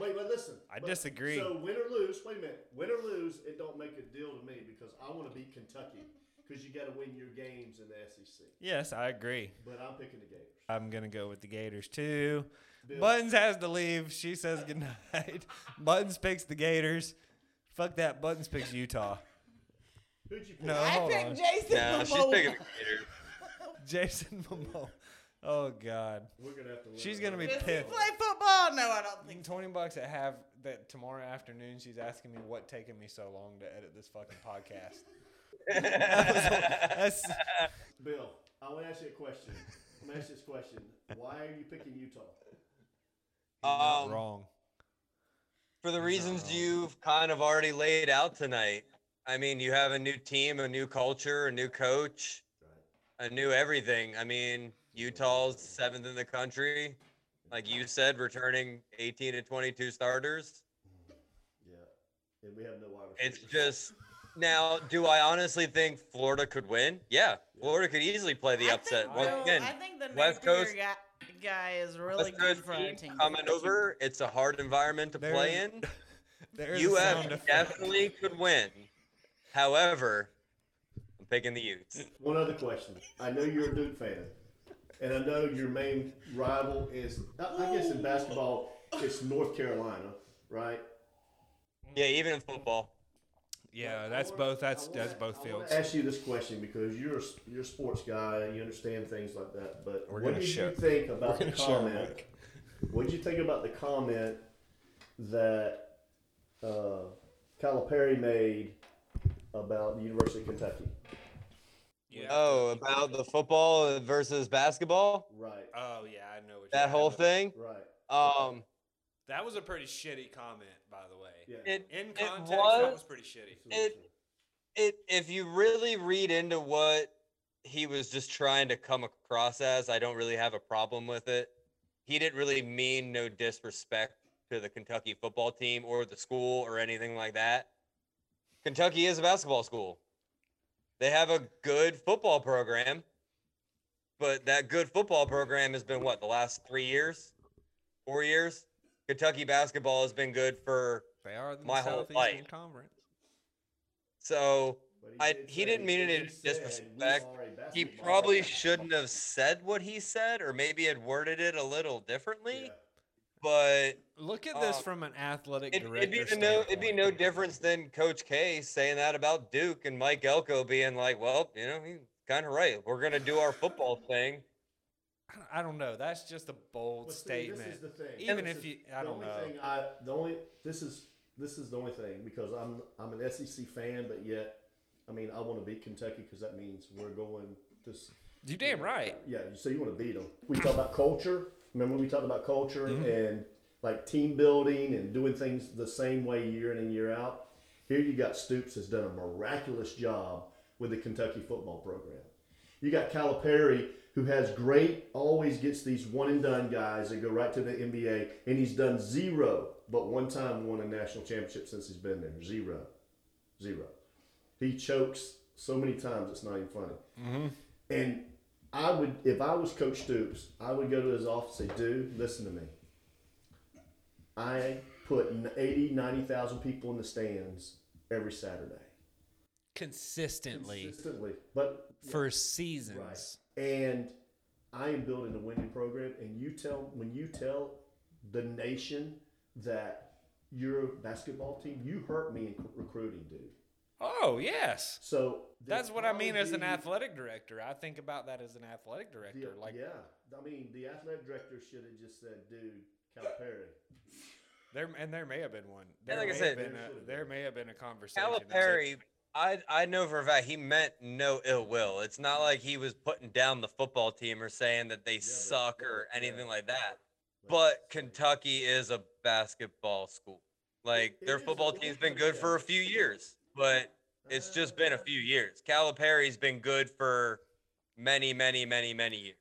Wait, but listen. I but- disagree. So win or lose, wait a minute. Win or lose, it don't make a deal to me because I want to beat Kentucky because you got to win your games in the SEC. Yes, I agree. But I'm picking the Gators. I'm gonna go with the Gators too. Bill. Buttons has to leave. She says goodnight. Buttons picks the Gators. Fuck that. Buttons picks Utah. Who'd you pick? No, I hold picked on. Jason Nah, she's Momoa. picking the Gators. Jason Momoa. Oh God. We're gonna have to. Win She's it. gonna be Does he pissed. play football? No, I don't think. Twenty bucks at have that tomorrow afternoon. She's asking me what taking me so long to edit this fucking podcast. That's Bill, I want to ask you a question. I'm gonna ask you this question. Why are you picking Utah? Not Um, wrong. for the reasons you've kind of already laid out tonight. I mean, you have a new team, a new culture, a new coach, a new everything. I mean, Utah's seventh in the country. Like you said, returning 18 to 22 starters. Yeah, and we have no wide It's just now, do I honestly think Florida could win? Yeah, Florida could easily play the I upset. think Once Bill- again, I think the West Napier Coast- guy, guy is really West good for our team team. coming over. It's a hard environment to There play is- in. There's a sound UF effect. definitely could win. However, I'm picking the Utes. One other question. I know you're a Duke fan, and I know your main rival is. I, I guess in basketball, it's North Carolina, right? Yeah, even in football. Yeah, that's wanna- both. That's wanna- that's both I fields. wanna ask you this question because you're a, s- you're a sports guy and you understand things like that. But We're what did share- you think about we're the gonna share a comment? What did you think about the comment that uh, Calipari made about the University of Kentucky? Yeah. Oh, about the football versus basketball? Right, Oh yeah, I know what That you're whole talking thing? right. Um. That was a pretty shitty comment, by the way. Yeah. it, In it context, that was, was pretty shitty. it, it, if you really read into what he was just trying to come across as, I don't really have a problem with it. He didn't really mean no disrespect to the Kentucky football team or the school or anything like that. Kentucky is a basketball school. They have a good football program, but that good football program has been what the last three years, four years. Kentucky basketball has been good for They are the My whole Southeastern life. Conference. so. But I- did he didn't mean it in disrespect. He probably shouldn't have said what he said, or maybe had worded it a little differently. Yeah. But Look at this Um, from an athletic it, director. it'd be no, it'd be no difference than Coach K saying that about Duke and Mike Elko being like, "Well, you know, he's kind of right. We're gonna do our football thing." I don't- know. That's just a bold Well, see, statement. This is the thing. Even This if is you, I don't know. I, the only this is this is the only thing because I'm I'm an SEC fan, but yet I mean I want to beat Kentucky because that means we're going to. You damn right. Yeah, so you want to beat them. We talk about culture. Remember when we talked about culture Mm-hmm. and like team building and doing things the same way year in and year out. Here you got Stoops has done a miraculous job with the Kentucky football program. You got Calipari who has great, always gets these one and done guys that go right to the NBA, and he's done zero, but one time won a national championship since he's been there. Zero, zero. He chokes so many times it's not even funny. Mm-hmm. And I would, if I was Coach Stoops, I would go to his office and say, dude, listen to me. I put 80, 90,000 people in the stands every Saturday. Consistently Consistently. But for seasons. and I am building a winning program. And you tell when you tell the nation that you're basketball team, you hurt me in c- recruiting, dude. Oh yes. So That's what I mean as an athletic director. I think about that as an athletic the- director. Like yeah, I mean, the athletic director should have just said, "Dude, Calipari." there, and there may have been one. There like I may said- have been a, there may have been a conversation. that Calipari, I I know for a fact he meant no ill will. It's not like he was putting down the football team or saying that they suck or anything like that. But Kentucky is a basketball school. Like their football team's been good for a few years, but it's just been a few years. Calipari's been good for many, many, many, many years.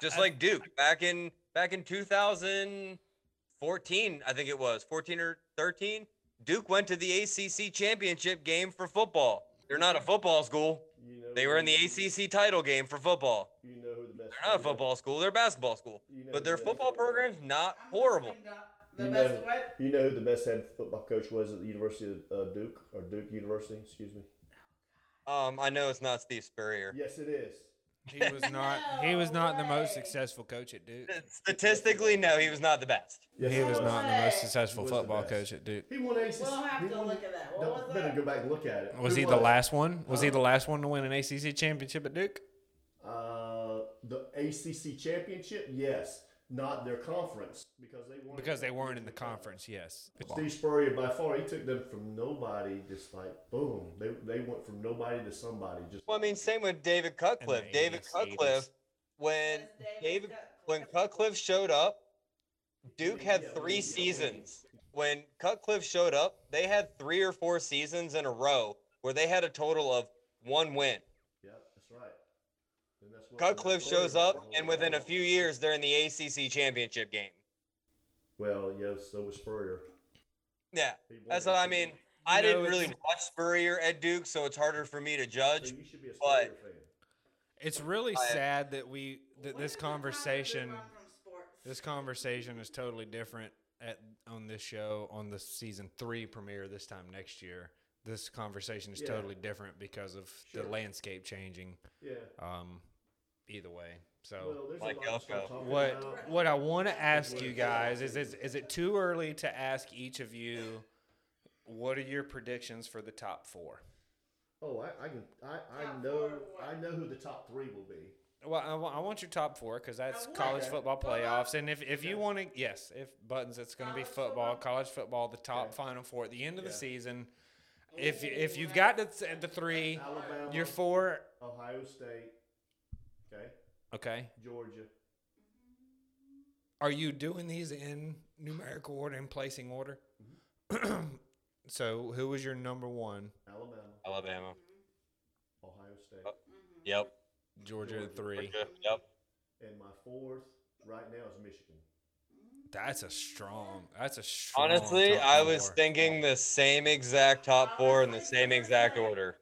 Just like Duke back in back in 2014, I think it was 14 or 13. Duke went to the ACC championship game for football. They're not a football school. You know They were in the who- ACC title game for football. You know who the best. They're not a football school; they're a basketball school. You know But their the football program's not horrible. The You know- You know who the best head football coach was at the University of uh, Duke or Duke University? Excuse me. Um, I know it's not Steve Spurrier. Yes, it is. He was not. He was not the most successful coach at Duke. Statistically, no, he was not the best. Yes, He it was not the most successful He was the football coach at Duke. He won ACC. We'll have to won, look at that. What was better that? go back and look at it. Was Who he the last one? Was he the last one to win an ACC championship at Duke? Uh, the ACC championship? Yes, not their conference because they weren't. Because they weren't in the conference. Yes. Steve Spurrier, by far, he took them from nobody, just like boom. They, they went from nobody to somebody. Just Well, I mean, same with David Cutcliffe. the David 80s, Cutcliffe, when David when Cutcliffe showed up, Duke had three seasons. When Cutcliffe showed up, they had three or four seasons in a row where they had a total of one win. yeah, that's right. And that's what Cutcliffe shows up, and within a few years, they're in the ACC championship game. Well, yes, so was Spurrier. Yeah, that's what I season. mean. I know, didn't really watch Spurrier at Duke, so it's harder for me to So judge. you should be a but- Spurrier fan. It's really I- sad that we that this When is the time to move conversation on from sports? this conversation is totally different at on this show on the season three premiere this time next year. This conversation is Yeah. totally different because of Sure. the landscape changing. Yeah. Um, either way, so. Well, Like a lot of stuff Elko. What about- what I want to ask you guys is, is is it too early to ask each of you what are your predictions for the top four? Oh, I, I can. I, I know. four of what? I know who the top three will be. Well, I, I want your top four because that's college okay. football Football? playoffs, and if, if you want to, yes, if buttons, it's going to be football, football? college football, the top Okay. final four at the end of the season. If if you've got the th- the three, Alabama, your four, Ohio State. Okay, okay. Georgia. Are you doing these in numerical order and placing order? Mm-hmm. so, who was your number one? Alabama, Alabama. Ohio State, Oh. Yep. Georgia at three. Georgia, Yep. and my fourth right now is Michigan. That's a strong. That's a strong. Honestly, top I was four. thinking the same exact top four in the same exact order.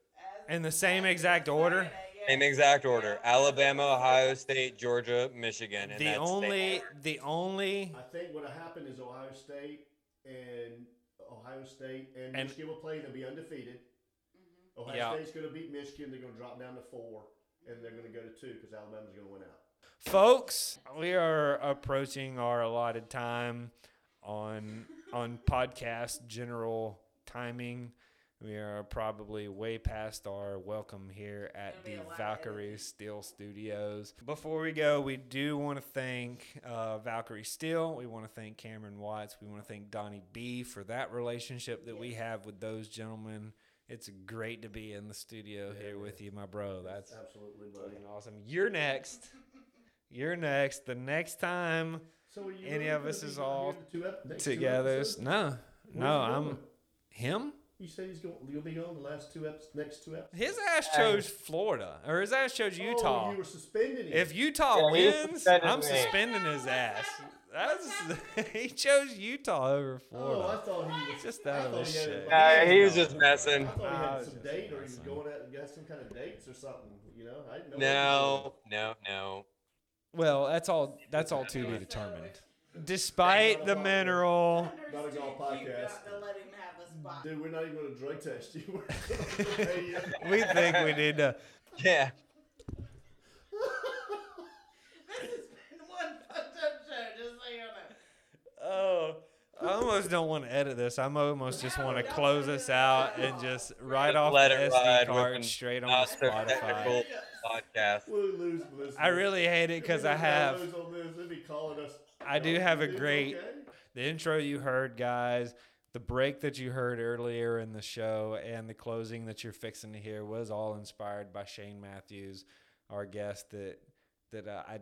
in the same exact order. Same exact order. Alabama, Ohio State, Georgia, Michigan. And The that's only, the only, I think what'll happen is Ohio State and Ohio State and, And- Michigan will play and they'll be undefeated. Mm-hmm. Ohio Yeah. State's going to beat Michigan. They're going to drop down to four, and they're going to go to two because Alabama's going to win out. folks we are approaching our allotted time on on podcast general timing we are probably way past our welcome here at the a lot of valkyrie steel studios before we go we do want to thank uh, valkyrie steel we want to thank cameron watts we want to thank donnie b for that relationship that we have with those gentlemen it's great to be in the studio here with you my bro that's Absolutely, buddy. Fucking awesome. You're next. You're next. The next time So Any really of us is all two ep- next two together. No, Where's no, I'm going? him. You said he's going. You'll be on the last two eps, next two episodes. His ass chose Florida, or his ass chose oh, Utah. Oh, you were suspending him. if Utah Yeah, wins, suspended I'm me. suspending his ass. That's he chose Utah over oh, I Florida. thought he was Just I out of thought his had shit. Nah, he was just messing. I thought he had some just date or he was going out and got some kind of dates or something. You know, I didn't know. what he was No, no, no. Well, that's all. That's all to be determined. Despite the mineral. Not a golf Understood you podcast. got to let him have a spot. Dude, we're not even going to drug test you. We're gonna pay you. We think we need to. Yeah. This has been one fucked up show, just so you know. Oh, I almost don't want to edit this. I'm almost just want to close edit this out and just write off Let the SD ride card straight on Not Spotify. podcast. We'll lose listeners. I really hate it because I have. lose on this, they'll be calling us. I do have a great- The intro you heard, guys, the break that you heard earlier in the show, and the closing that you're fixing to hear was all inspired by Shane Matthews, our guest that that uh, I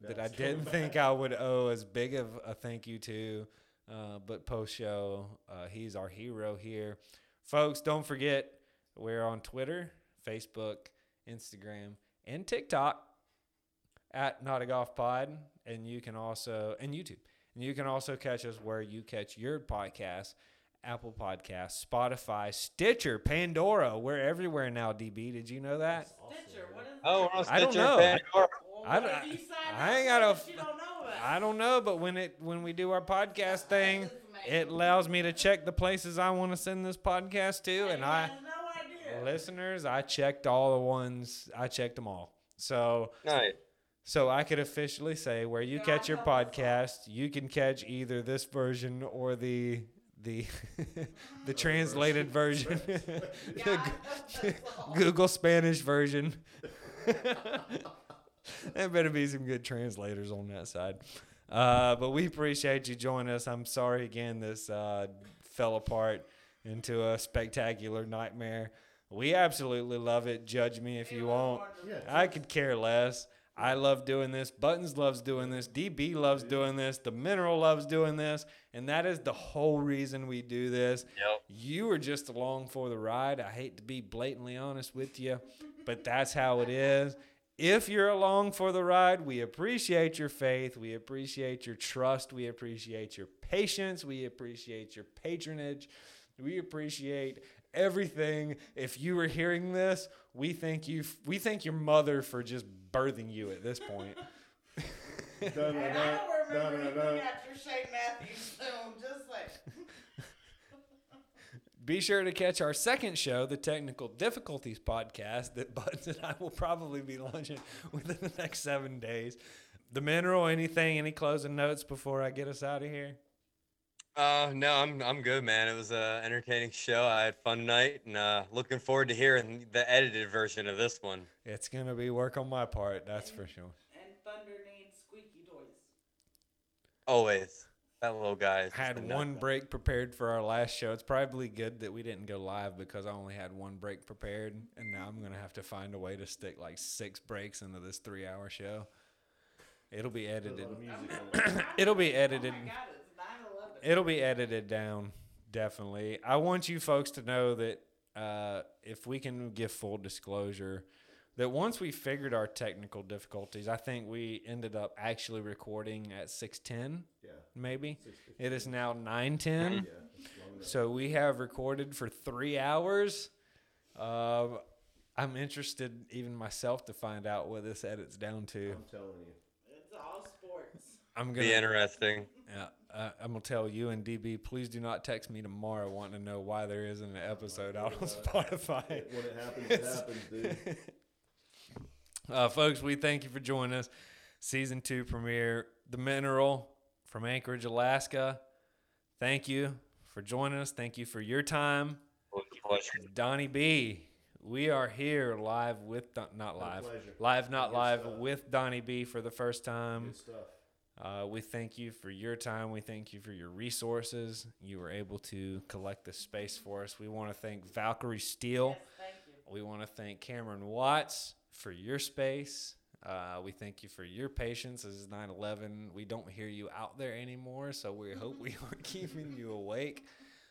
that I That's coming didn't think. I would owe as big of a thank you to. Uh, but post show, uh, he's our hero here, folks. Don't forget we're on Twitter, Facebook, Instagram, and TikTok at Not a Golf Pod, and you can also and YouTube, and you can also catch us where you catch your podcast Apple Podcasts, Spotify, Stitcher, Pandora. We're everywhere now, DB. Did you know that? Stitcher, what is Oh, we're I don't know. Pandora. Well, I don't- if I ain't got a- don't know? I don't know, but when it when we do our podcast thing, it allows me to check the places I want to send this podcast to, and I no idea. listeners, I checked all the ones. I checked them all. So Nice. So I could officially say where you catch your podcast, you can catch either this version or the the the translated version, Google Spanish version. there better be some good translators on that side. Uh, but we appreciate you joining us. I'm sorry again this uh, fell apart into a spectacular nightmare. We absolutely love it. Judge me if you want. I could care less. I love doing this. Buttons loves doing this. DB loves doing this. The Mineral loves doing this. And that is the whole reason we do this. Yep. You were just along for the ride. I hate to be blatantly honest with you, but that's how it is. If you're along for the ride, we appreciate your faith. We appreciate your trust. We appreciate your patience. We appreciate your patronage. We appreciate everything. If you were hearing this, we thank you. We thank your mother for just birthing you at this point. And I don't remember you got your Shane Matthews film. Just like Be sure to catch our second show, the Technical Difficulties podcast, that Buds and I will probably be launching within the next seven days. The mineral, anything, any closing notes before I get us out of here? Uh, no, I'm I'm good, man. It was a entertaining show. I had fun night, and uh, looking forward to hearing the edited version of this one. It's gonna be work on my part, that's for sure. and Thunder needs squeaky toys. Always, that little guy. is Had a nut. one break prepared for our last show. It's probably good that we didn't go live because I only had one break prepared, and now I'm gonna have to find a way to stick like six breaks into this three-hour show. It'll be edited. It'll be edited. Oh my God, it's 9/11. It'll be edited down, definitely. I want you folks to know that uh, if we can give full disclosure, that once we figured our technical difficulties, I think we ended up actually recording at 610, Yeah. maybe. It is now 910. Yeah. So we have recorded for three hours. Uh, I'm interested, even myself, to find out what this edits down to. I'm telling you. It's all sports. I'm gonna. be interesting. Yeah, uh, I'm gonna tell you and DB. Please do not text me tomorrow wanting to know why there isn't an episode out on Spotify. When it happens, it happens, dude. Uh, folks, we thank you for joining us. Season two premiere, The Mineral from Anchorage, Alaska. Thank you for joining us. Thank you for your time. It was a pleasure. Donnie B. We are here live with Don- not live, live not Good live stuff. with Donnie B for the first time. Good stuff. Uh, we thank you for your time. We thank you for your resources. You were able to collect this space for us. We want to thank Valkyrie Steel. Yes, thank you. We want to thank Cameron Watts for your space. Uh, we thank you for your patience. This is 9 11. We don't hear you out there anymore, so we hope we are keeping you awake.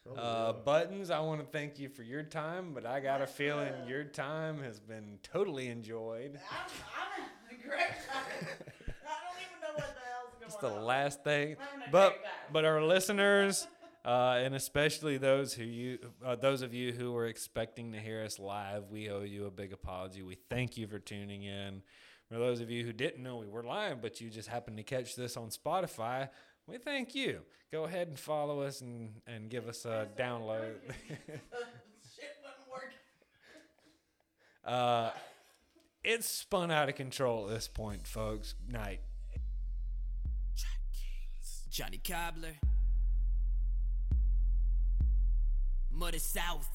Oh, Uh. Buttons, I want to thank you for your time, but I got a feeling your time has been totally enjoyed. I'm, I'm having a great time. I don't even know what the hell's going It's the last thing. I'm having a But but our listeners, uh, and especially those who you, uh, those of you who were expecting to hear us live, we owe you a big apology. We thank you for tuning in. For those of you who didn't know we were live, but you just happened to catch this on Spotify, we thank you. Go ahead and follow us and, and give us a download. Working. uh, it's spun out of control at this point, folks. Night. Jonny Cobbler. Muddy South.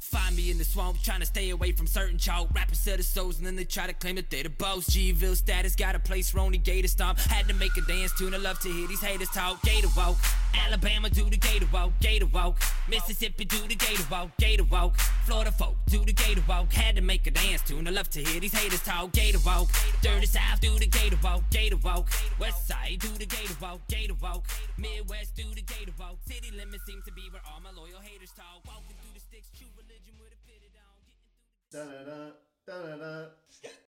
Find me in the swamp, trying to stay away from certain chalk. Rappers sell their souls and then they try to claim that they're the boss. G-Ville status got a place, Ronnie Gator stomp. Had to make a dance tune, I love to hear these haters talk. Gator walk. Alabama do the Gator walk, Gator walk. Mississippi do the Gator walk, Gator walk. Florida folk do the Gator walk. Had to make a dance tune, I love to hear these haters talk. Gator walk. Dirty South do the Gator walk, Gator walk. West Side do the Gator walk, Gator walk. Midwest do the Gator walk. City limits seem to be where all my loyal haters talk. Walking through the sticks, a Da da da da da da.